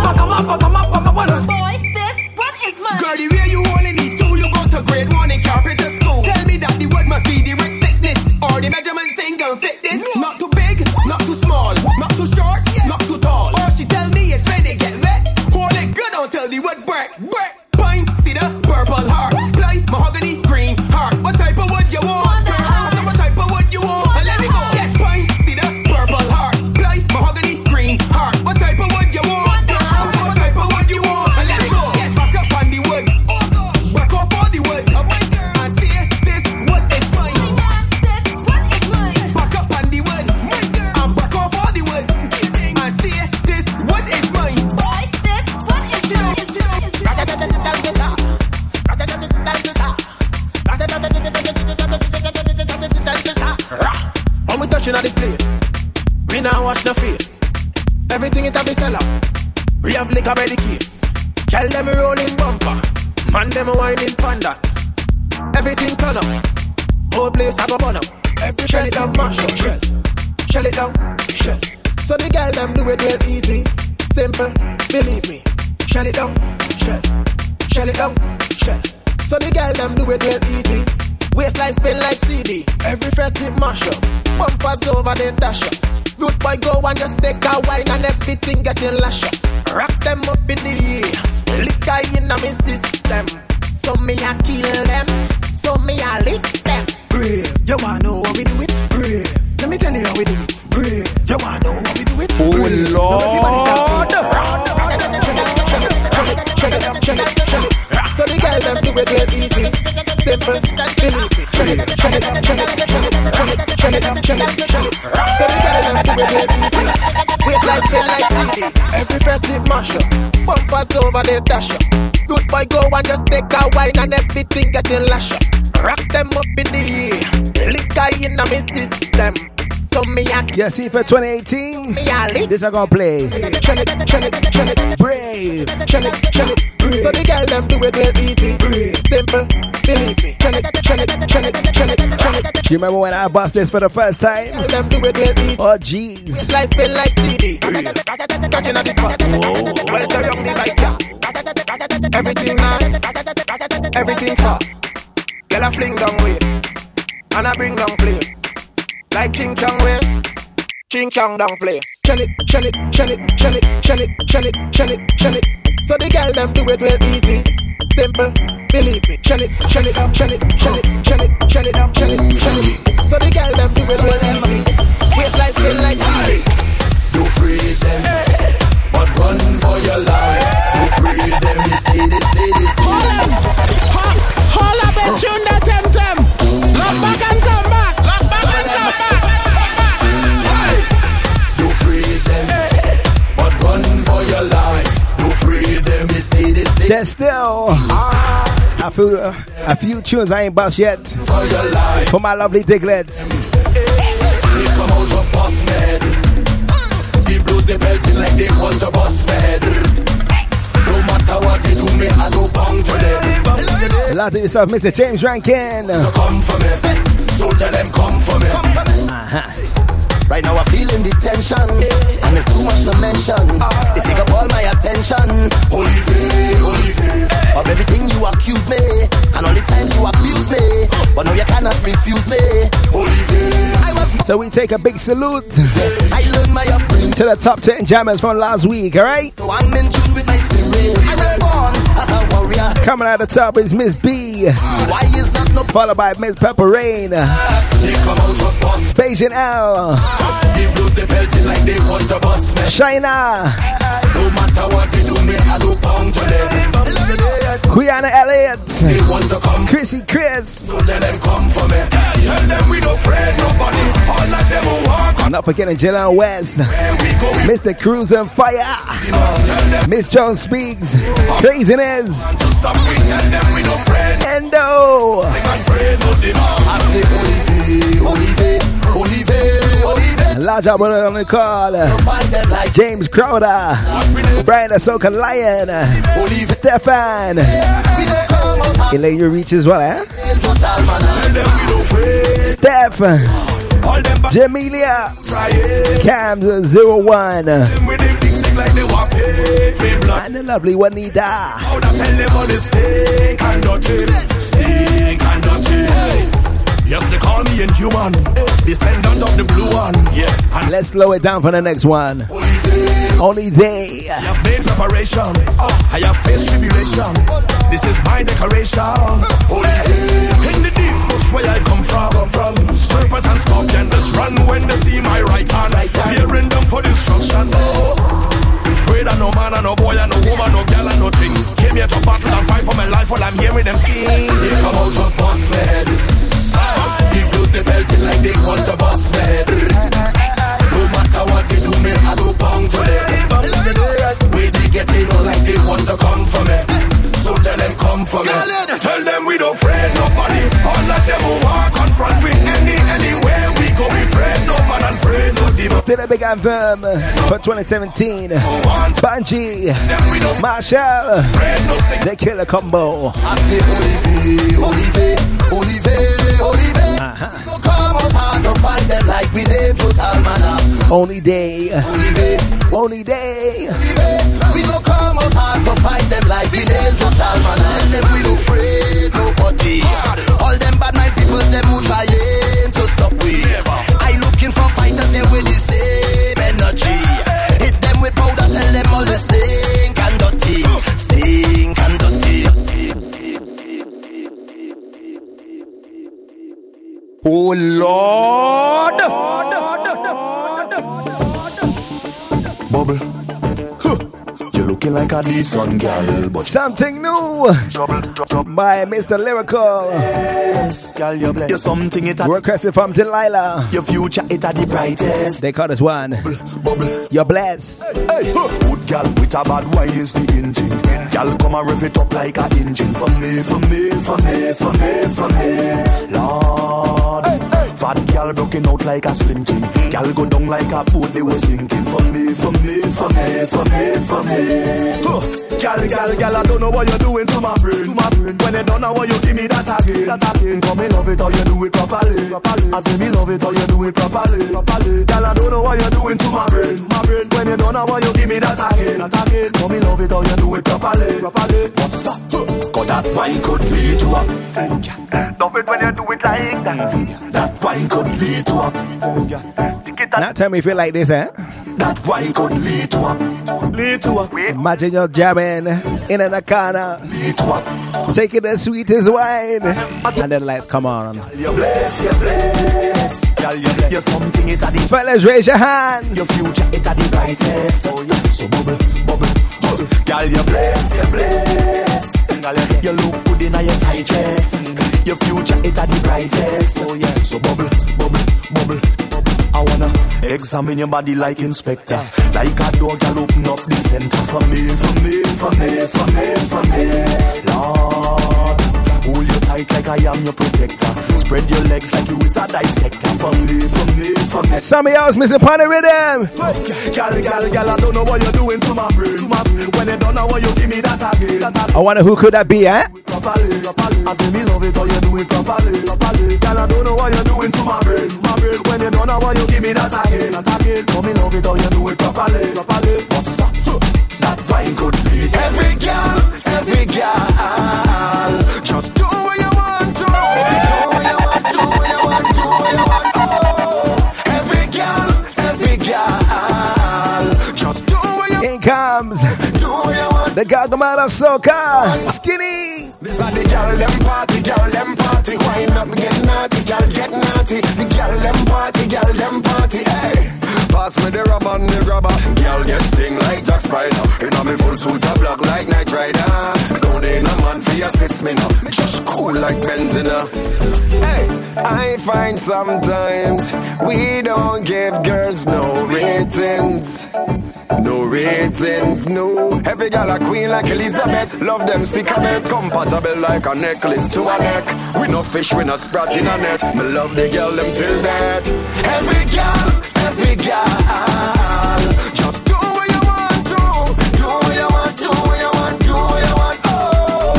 Waistline spin like CD. Every fret it mash up. Bumpers over then dash up. Root boy go and just take a wine and everything getting lash up. Rocks them up in the air. Liquor in my system. So me I kill them. So me I lick them. Brave. You wanna know how we do it? Brave. Let me tell you how we do it. Brave. You wanna know how we do it? Oh. Lord. Now them do it real easy. Simple, believe me. Shell it, it, shell it, shell it, shell it, shell it, shell it, shell it. So the girl them do it real easy. Waistline spin like CD. Every fret it mash up. Bumpers over the dash up. Good boy go and just take a wine and everything getting lash up. Rock them up in the air. Liquor in system. Me a yeah, see for 2018, this I gonna play. Brave. So the girl them do it real easy, simple. Do you remember when I bust this for the first time? Oh jeez. Catching at the spot. Everything nice. Everything far. Girl I fling down with, And I bring down place. Like ching chong waist. Ching chong down play. Shell it, shell it, shell it, shell it, shell it, shell it, shell it, shell it. So the girl them do it real easy. Simple, believe me. Shell it, shell it, shell it, shell it, shell it, shell it, shell it, shell it. So the girl them do it real easy. Waistline spin like CD. You free them, but run for your life. You free them, you see this, see this. Hold up and tune that There's still a few, a few tunes I ain't bust yet for your life. for my lovely diglets. They come out of bus med. The blues they belting like they want to bust med. No matter what they do, me I no bound to them. A lot of yourself, Mr. James Rankin. So come for me, so them come for me. Uh-huh. Right now I'm feeling the tension, and it's too much to mention. They take up all my attention. Holy faith, holy faith. Of everything you accuse me, and all the times you abuse me, but no you cannot refuse me. Holy faith. I was So we take a big salute I learned my to the top 10 jammers from last week, alright? so I'm in tune with my spirit. I was born as a warrior. Coming at the top is Miss B, why is that no followed by Miss Pepper Rain, They come out of bus. Beijing L, They blues they belting like they want to. China, No matter what they do, me I do bound to them. Quiana Elliott, Chrissy Chris. Tell them come for me. Tell them we no afraid nobody. All of them will walk. Not forgetting Jalen West, Mr. Cruz and Fire, Miss Jones Speaks, Craziness, Stop we tell them we no afraid. Endo. Afraid of them. I say Olive, Olive, Olive, Olive. Large up on the call. James Crowder, Brian Ahsoka Lion, Stefan. Elaine, you reach as well, eh? Steph, Jamelia. Me blood. and the lovely Juanita. Tell them the steak and dirty. Steak and dirty. Yes, they call me inhuman. Descendant of the blue one. Yeah. And Let's slow it down for the next one. Only they. I have made preparation. I have faced tribulation. This is my decoration. Holy in the deep bush where I come from. Serpents and scorpions run when they see my right hand. Fearing them for destruction. Afraid of no man, and no boy, and no woman, no girl, and no thing. Came here to battle and fight for my life while I'm hearing them sing. They come out of busted. Give those the belting like they want to bust me. No matter what they do, me I do bong to them. We they get in like they want to come for me. So tell them come for me. Tell them we don't afraid nobody. All of them will walk confront with any anywhere we go. We afraid no man and afraid no demon. Still a big anthem for 2017. Bunji, Marshall, the killer combo. I say Olive, Olive, Olive. To. Only day, only day. We no come out hard to fight them like we live total manner. Tell them we no afraid nobody. All them bad mind people, them who trying to stop we. I looking for fighters here with the same energy. Hit them with powder, tell them all the stink Oh Lord! Looking like a decent girl, but Something new by Mr. Lyrikal. yes, girl, you're blessed. You're something it Requested from Delilah. your future it a the brightest. They call this one. Bubble. You're blessed. Hey, huh. good girl with a bad wine is the engine. Girl, come and rev it up like a engine for me, for me, for me, for me, for me. Lord, fat girl broken out like a slim thing. Girl go down like a boat they was sinking for me, for me, for me, for me, for me. Huh. Girl, girl, girl, I don't know what you're doing to my brain, to my brain. When you don't know what you give me that again, that again. Come me love it how you do it properly, properly. I say me love it how you do it properly, properly. Girl, I don't know what you're doing to my brain, to my brain. When you don't know what you give me that again, that again. Come me love it how you do it properly, properly. But stop, huh. Cause that wine could lead to a Love it when you do it like that. That wine could lead to a Not tell me if you like this, eh? That wine could lead to a Lead to a Imagine you're jamming in a corner, Lead to a taking the sweetest wine, and then the lights come on. You're blessed, you're blessed Girl, you're blessed You're something it a the Fellas, raise your hand. Your future it a the brightest Oh yeah. So bubble, bubble, bubble Girl, you're blessed, you're blessed Girl, you- you look good in your tight dress. Your future it a the brightest. Oh yeah. So bubble, bubble, bubble I wanna examine your body like inspector. Like a dog, I'll open up the center. For me, for me, for me, for me, for me. Lord. you tight like I am your protector Spread your legs like you is a dissector For me, for me, for me Somebody else missing part of rhythm. Gal, gal, gal, I don't know what you're doing to my brain. To my brain. When you don't know what you give me that again. That again. I wonder who could that be, eh? Properly, properly. I say me love it how you do it properly, properly. Gal, I don't know what you're doing to my brain. To my brain. When you don't know what you give me that again. That again. Come me love it how you do it properly, properly. But stop. Huh. That wine could lead every girl, every girl. Just do what you want to. Do what you want, do what you want, do what you want to. Every girl, every girl. Just do what you In comes do what you want. the Gargamel of Soca, Skinny. This are the girl them party, girl them party. Wine up, get naughty, girl get naughty. The girl them party, girl them party. Hey, pass me the rubber and the grabber. Girl get sting like Jack Spider. Know me full suit of black like Night Rider. Don't need no man for assist me now. Just cool like Benzina. Hey, I find sometimes we don't give girls no ratings. No ratings, no. Every gal a queen like Elizabeth. Love them stick a bit. Compatible like a necklace to a neck. We no fish, we no sprat in a net. Me love the girl them till death. Every gal, every girl. Just do what you want to. Do what you want, do what you want, do what you want. Oh,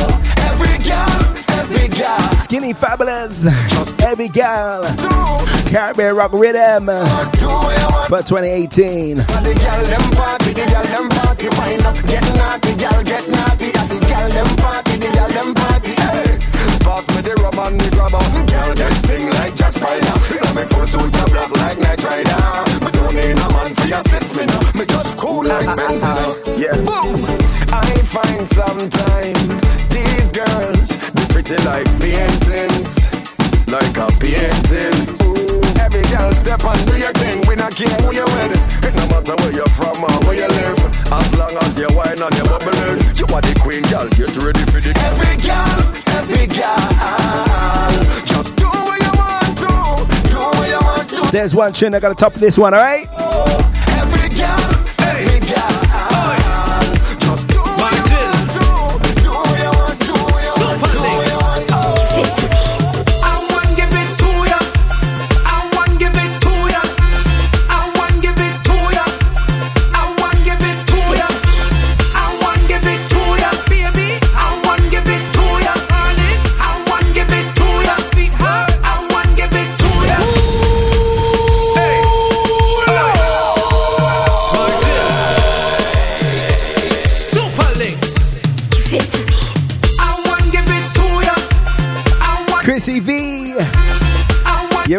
every gal, every gal. Skinny Fabulous. Just every gal. Caribbean Rock Rhythm. For 2018. So the gal them party, the gal them party, wind up, naughty, gal get naughty. The gal them party, the gal them party. Pass me the rum and the grabber. Gal them sting like Jack Spider. Now me full suit a black like Night Rider. Me don't need a man for assist me now. Me just cool like Benzina. Yeah, boom. I find sometime these girls they pretty like paintings, like a painting. Ooh, every girl step and do your thing. We not care who you with. It no matter where you're from or where you live. As long as you wine and you bubbling, you are the queen, girl. Get ready for the every girl, every girl. Just do what you want to, do what you want to. There's one tune I gotta top this one, alright? Every girl,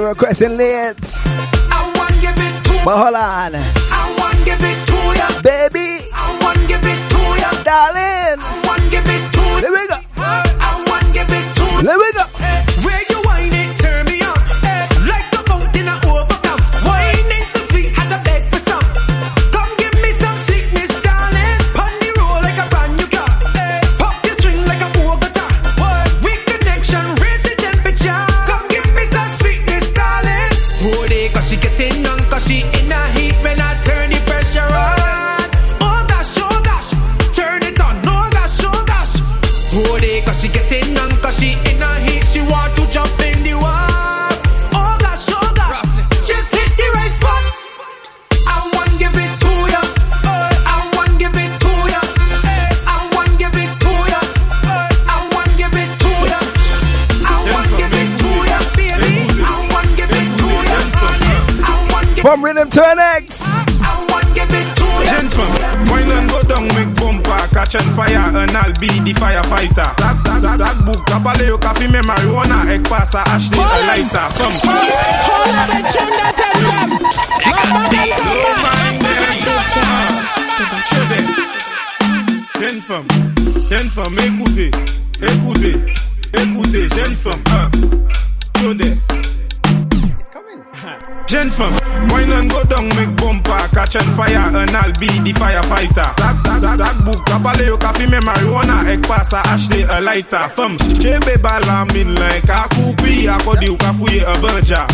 You're requesting late. I want give it to But hold on. I want give it to ya. Baby. I want give it to ya. Darling. I want give it to. Let me go. I want give it to. Let me go. Want give From to an X. I want give it to ya. Gentlemen, wine and go down, make bumper, catch on fire, and I'll be the firefighter. That, that, that, that book, kapale yo kafi me marijuana, ek pasa Ashley a lighter. Come, Hold on, and turn that and come. Come back and come back. Jeune femme, jeune femme, écoutez, écoutez, écoutez, jeune femme, hein. Attendez. Jen. Fem, wine an go down mek bompa Catch an fire an al be di firefighter. Tak, tak, tak, tak bouk Kapale yo ka fime marijuana Ek pas a ashte a lighter. Fem, chebe bala min len Ka koupi akodi yo ka fouye a banja.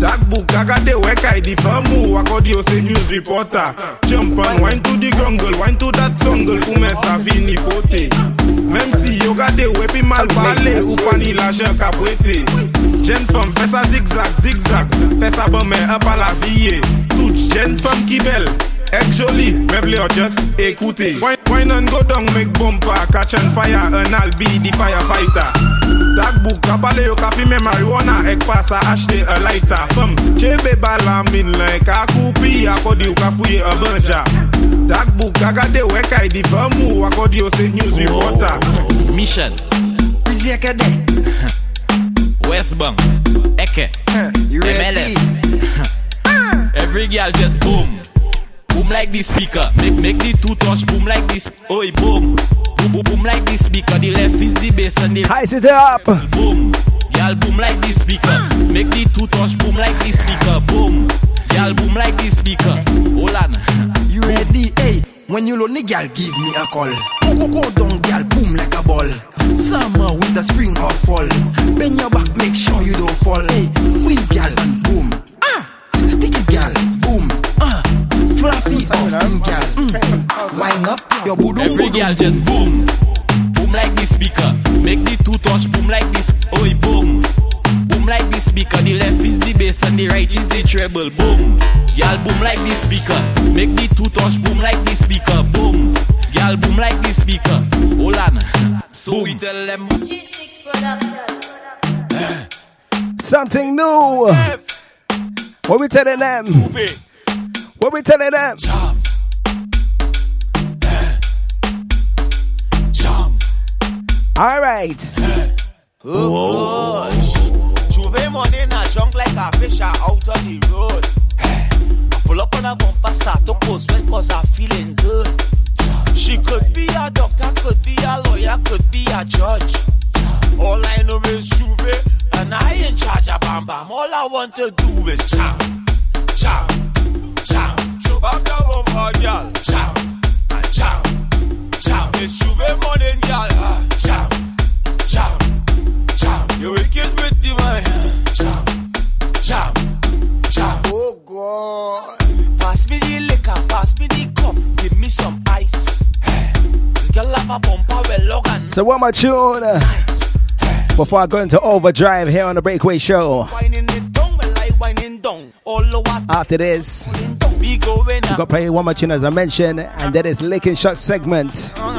Tak bouk, akade wekay di fem ou Akodi yo se news reporter. Jump an, wine to di grongle Wine to dat songle Koumen sa fini fote. Mem si yo gade wepi mal pale Ou pani la jen ka pwete Jeune femme, fais ça zigzag, zigzag, fais ça bon mais un pas la vie. Eh. Toute jeune femme qui belle, est jolie, meuble or just écoutez. Wine, wine and go down, make bumper, catch on fire, and I'll be the firefighter. That book, kapale yo kafi me marijuana, ek pasa acheter a lighter. Femme, chebe bala min like a kupi, akodi yo kafuye a banja. That book, agade weka di famu, akodi yo se news reporter. Michel. Westbank. Eke. You MLS. Every girl just boom. Boom like this speaker. Make make the two touch boom like this. Oi boom. Boom boom boom like this speaker. The left is the bass and the Ice it up. Boom. Girl boom like the speaker. Make the two touch boom like this speaker. Boom. Girl boom like the speaker. Hold on. You ready? Hey, when you lonely, girl, give me a call. Go, go, go down, girl, boom like a ball. Summer, winter, spring or fall. Bend your back, make sure you don't fall. Hey, win gal and boom. Ah, sticky gal, boom. Ah, fluffy or thin gal. Mm. Wind up your boodoo. Every girl just boom, boom like this speaker. Make the two touch boom like this. Oi boom, boom like the speaker. The left is the bass and the right is the treble. Boom, girl boom like the speaker. Make the two touch boom like the speaker. Boom, girl boom like the speaker. Hold on, so we tell them. Something new. What we telling them? What we telling them? All right. Oh, oh gosh. Money in a junk like a fish out on the road. I pull up on a bumper, start to post sweat cause I'm feeling good. She could be a doctor, could be a lawyer, could be a judge. All I know is Juve, and I in charge of Bam Bam. All I want to do is jam, jam, jam. Jump up the bumper, girl. Jam, and jam, jam. It's Juve money, girl. Ah, Jam, jam, jam. You wicked with the man. Oh Pass me the liquor, pass me the cup, give me some ice. This girl have a bumper well organ. So one more tune uh, before I go into overdrive here on the Breakaway Show. Whining it down, well I whining down. All the water After this, be going we got to play one more tune as I mentioned, and that is Licking Shot segment. wrong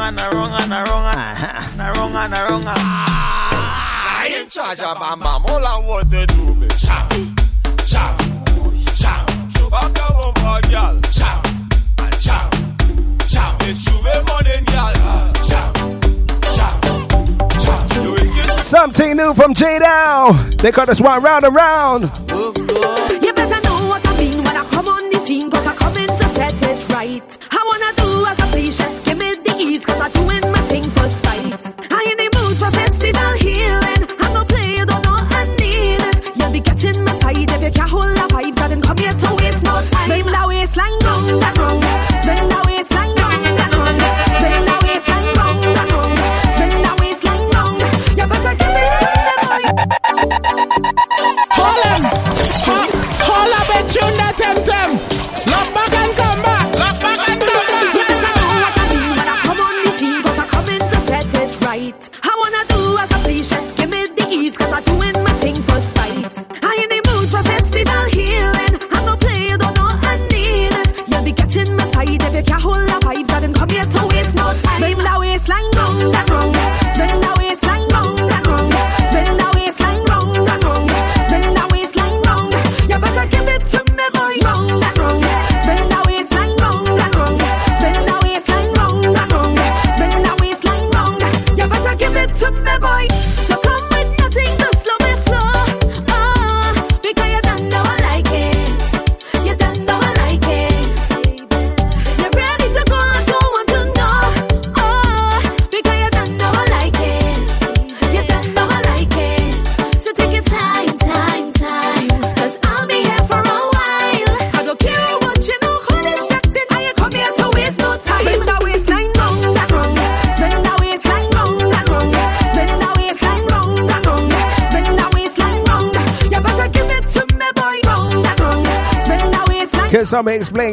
Something new from J Dow. They call this one round and round. You better know what I mean when I come on the scene, cause I come in to set it right.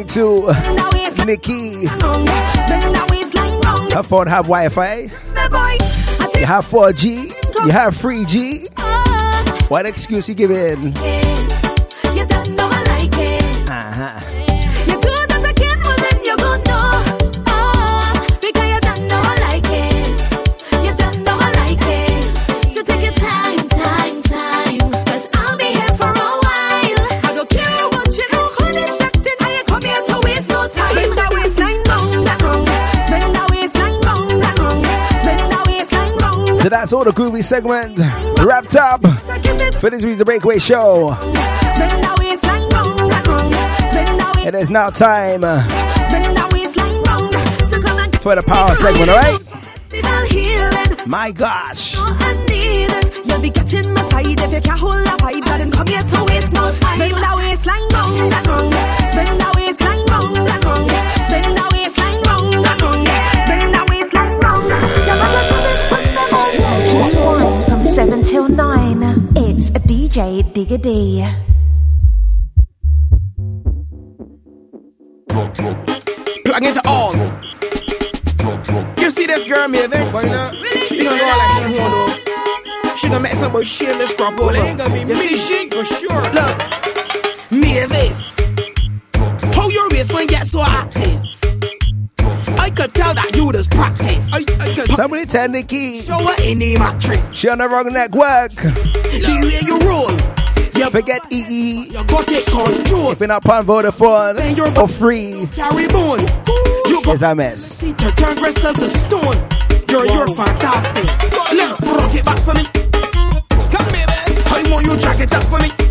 To Nikki her phone have Wi-Fi? You have 4G? You have 3G? What excuse you giving? That's all the groovy segment wrapped up for this week's The Breakaway Show. It is now time uh, for the power segment, alright? My gosh. You'll be my side if you can't hold come here to waste no time. Spin that waistline round. Spin that waistline round. It's one from seven till nine. It's a DJ Diggity. Plug into all. You see this girl, Mavis? She gonna go like she want to. She gonna make somebody shameless crop all ain't gonna be you me. she for sure. Look, Mavis, how your waistline get so active? I could tell that you just practice. Somebody turn the key. Show in the mattress. She on the wrong network. The way you roll. You Forget EE. You got it control. If you're not on Vodafone then you're or free. Carry bone. You got it's a mess. To turn yourself to stone. You're, you're fantastic. Look, rock it back for me. Come here, man. I want you drag it up for me.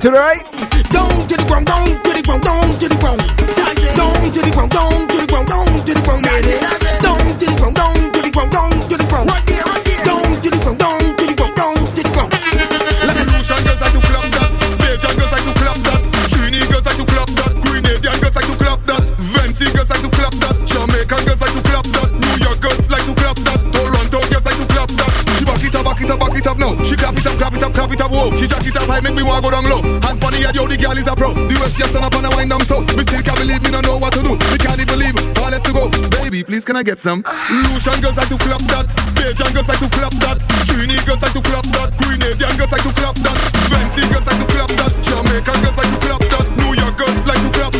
to the right. Down to the ground, down to the ground, down to the ground. Down to the ground, down to the ground, down to the ground. Down to the ground, down to the ground, down to the ground. Right there. Down to the ground, down to the ground, down to the ground. Girls, do clap that. Girls, clap that. Girls, clap that. Grenadian girls, clap that. Girls, clap that. Jamaican girls, clap that. New York girls like to clap that. Toronto girls like to clap that. She it up, it up, it up now. She clap it up, clap it up, clap it up, whoa. She jack it up high, make me wanna go down low head, yo, the girl is a pro. The way she stand up and I wind them so. Me still can't believe me, don't know what to do. We can't even leave, far less to go. Baby, please can I get some? Lucian girls like to clap that. Bajan girls like to clap that. Trini girls like to clap that. Grenadian girls like to clap that. Fancy girls like to clap that. Jamaican girls like to clap that. New York girls like to clap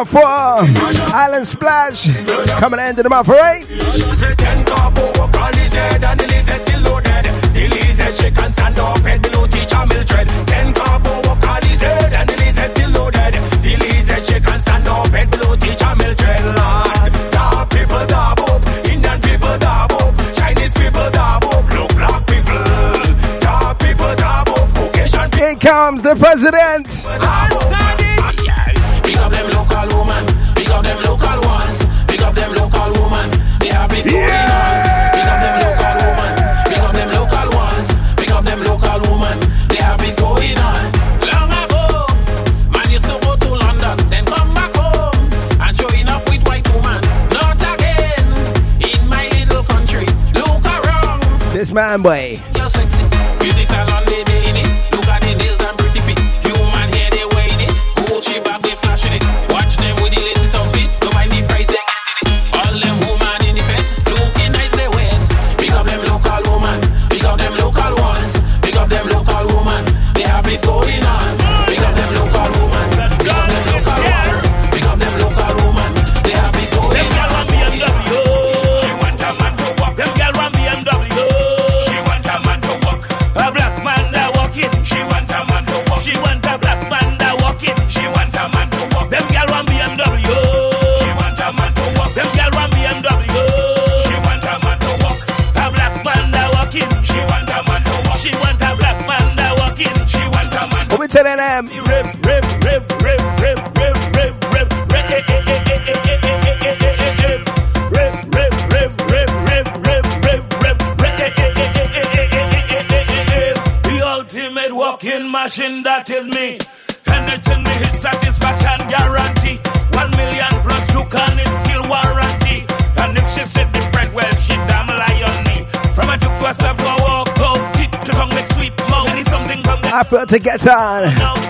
out for um, Island Splash. Coming to end of the month, right? She can stand up and below teacher mill tread. Ten carbo walk on his head and the lizard still loaded. The lizard she can stand up and below teacher mill tread. Lord, da people da boop, Indian people da boop, Chinese people da boop, blue black people da people da boop, Caucasian. Here comes the president. them. rev rev rev rev rev rave, rave, rave, rave, rave, rave, rave, rave, rave, rave, rave, rave, The ultimate walking machine that is me. Anything me hit satisfaction guarantee. One million plus you can is still warranty. And if she said different, well she damn lie on me. From a juke to a walk out, to tongue make sweet mouth. Something from the I effort to get on.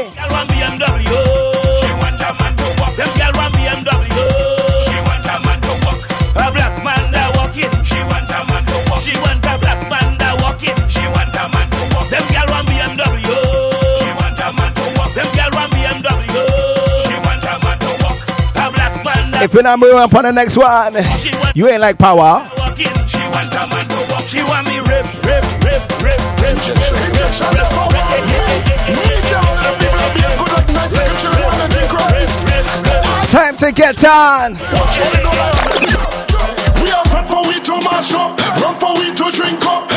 If you're not moving up on the next one, you ain't like power. Time to get on. We are fed for we to mash up, run for we to drink up.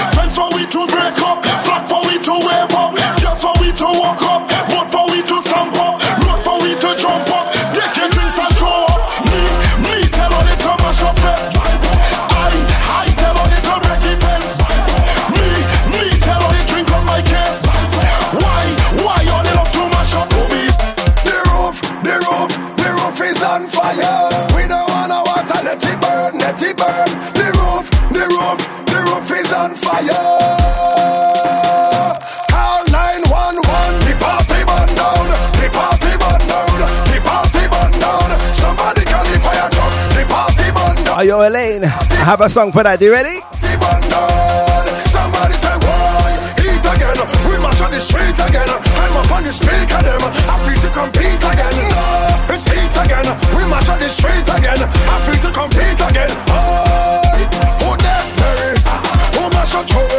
yo, Elaine, I have a song for that. You ready? Somebody say why? Eat again. We on the street again. I'm up on the. I to compete again. Ah, it's heat again. We on the street again. I to compete again. Oh, who that? Who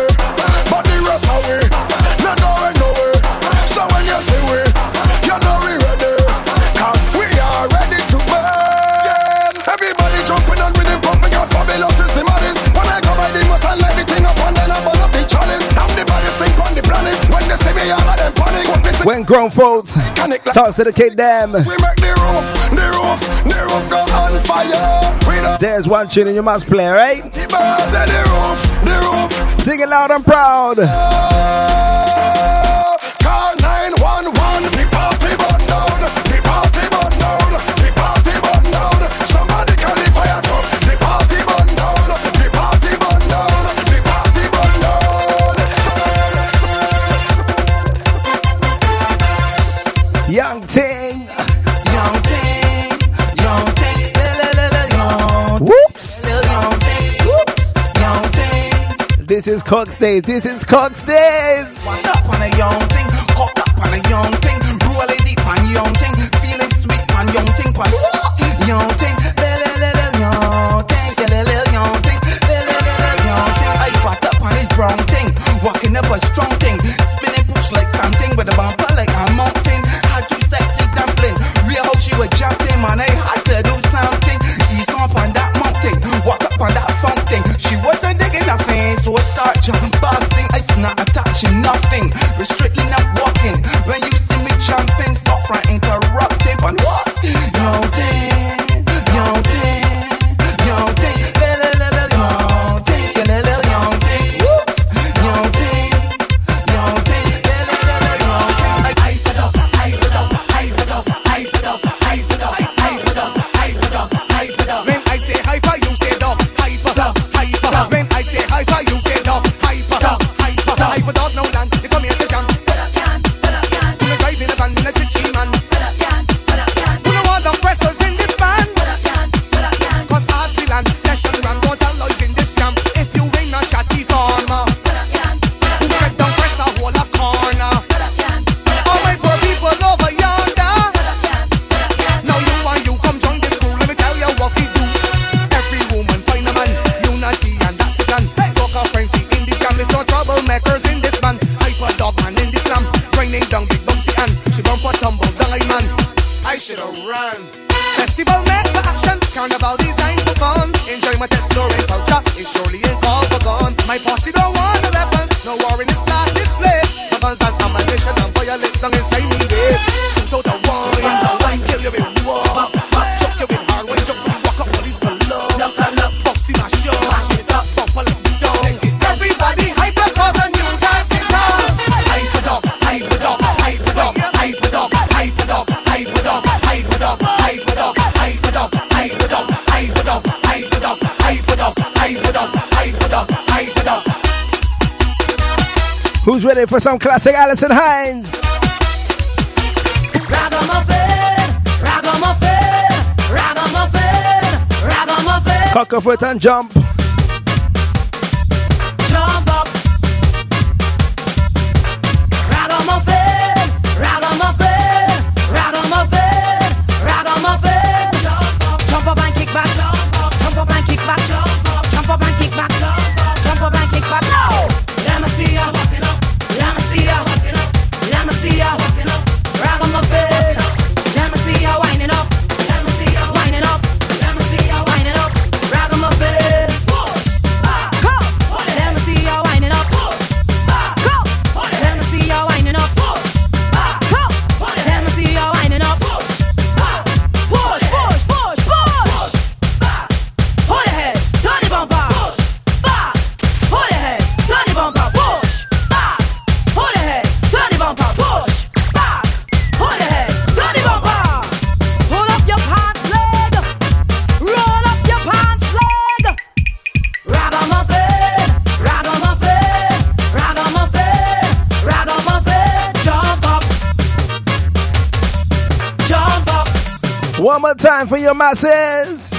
grown folks. Talks to the kid Dam. There's one tune you must play, right? The roof, the roof. Sing it loud and proud. This is Cox Days. This is Cox Days. Walk up on a young thing, cock up on a young thing, roll it deep on young thing, feeling sweet on young thing. Ready for some classic Alison Hinds? Ragamuffin, ragamuffin, ragamuffin, Cock a foot and jump. time for your masses.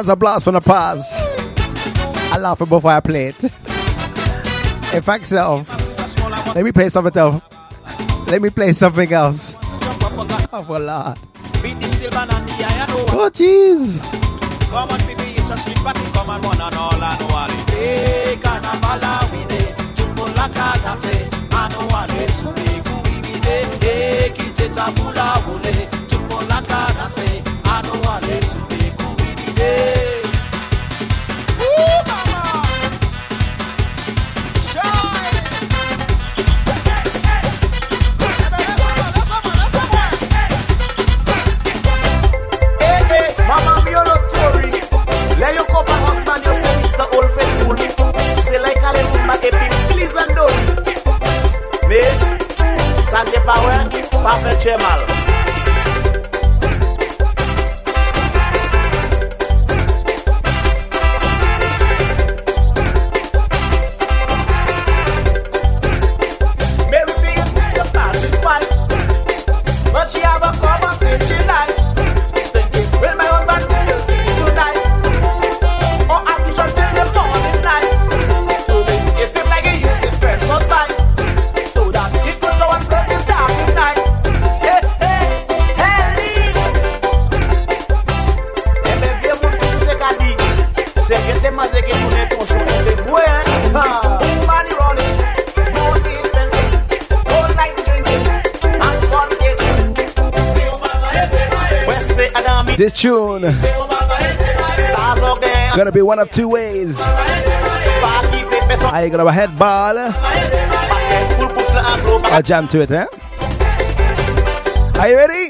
one's a blast from the past. I laugh before I play it. In fact, self, let me play something else. Let me play something else. Oh, Lord. Oh, jeez a sweet party, come one and all and. Hey, we that's it. Chemal. be one of two ways. Are you gonna a head ball? I jam to it, eh? Are you ready?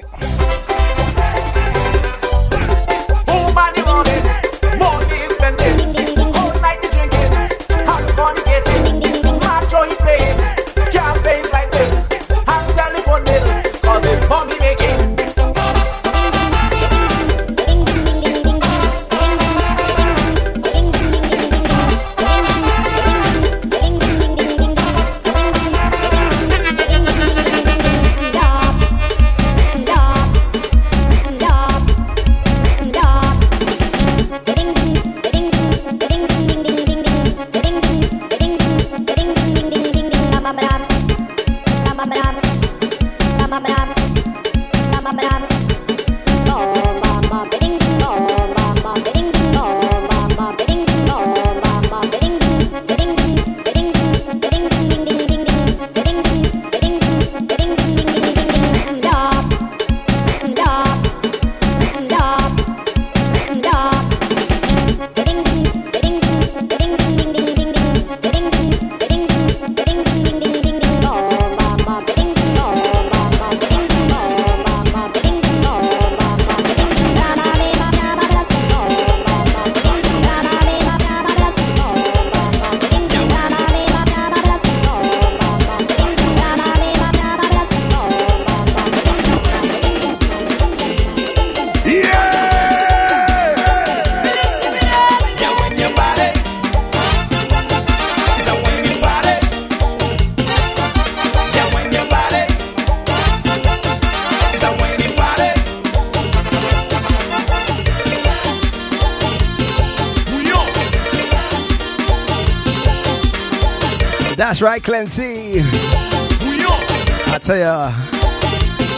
That's right, Clancy. I tell ya,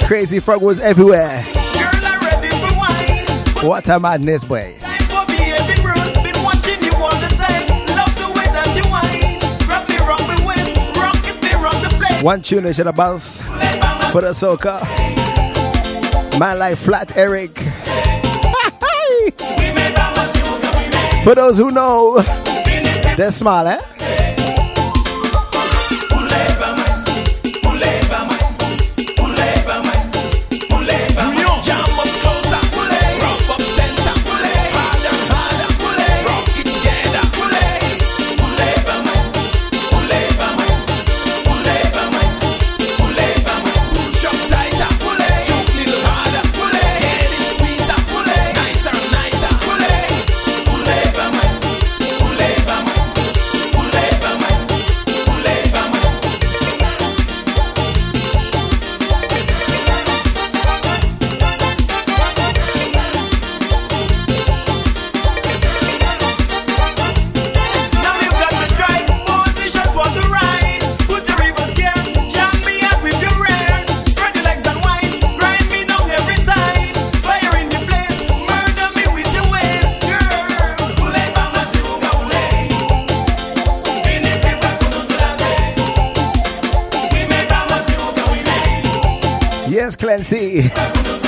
Crazy Frog was everywhere. What a madness, boy. One tune is the bounce for the soca. My life flat, Eric. for those who know, they're eh?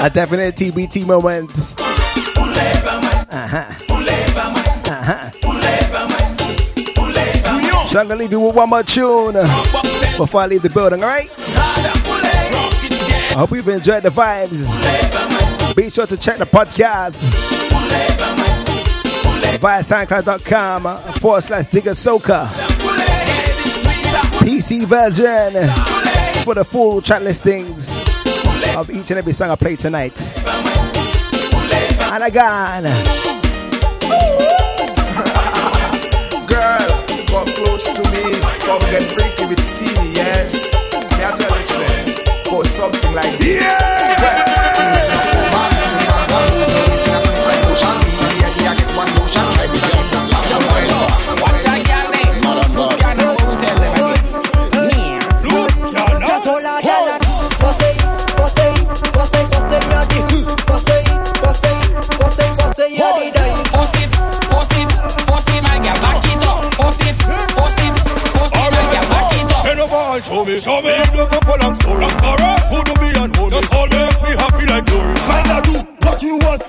A definite TBT moment. Uh-huh. Uh-huh. So I'm gonna leave you with one more tune before I leave the building, alright? I hope you've enjoyed the vibes. Be sure to check the podcast via soundcloud.com forward slash digger soca. PC version for the full track listings of each and every song I play tonight. And again. Girl, come close to me. Come get freaky with skinny, yes. May I tell you, say, for something like this. Just show me, show me. You don't come for long story, long eh? story. Who do me and me, just hold me, me happy like glory. Man, I do what you want.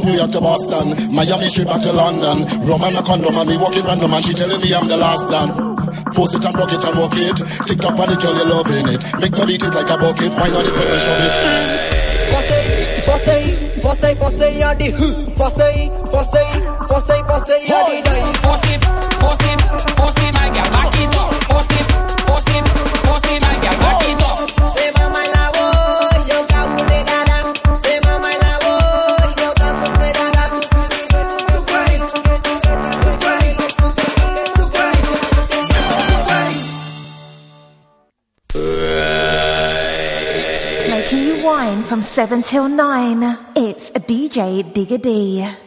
From New York to Boston, Miami straight back to London. Roman a condom and me walking random and she telling me I'm the last done. Force it and rock it and walk it. Tick tock on the girl, you loving it. Make me beat it like a bucket. Why not it when me shove it? Fussy, fussy, fussy, fussy, you're the who. Fussy, fussy, fussy, fussy, you're the die. From 7 till 9. It's DJ Digger D.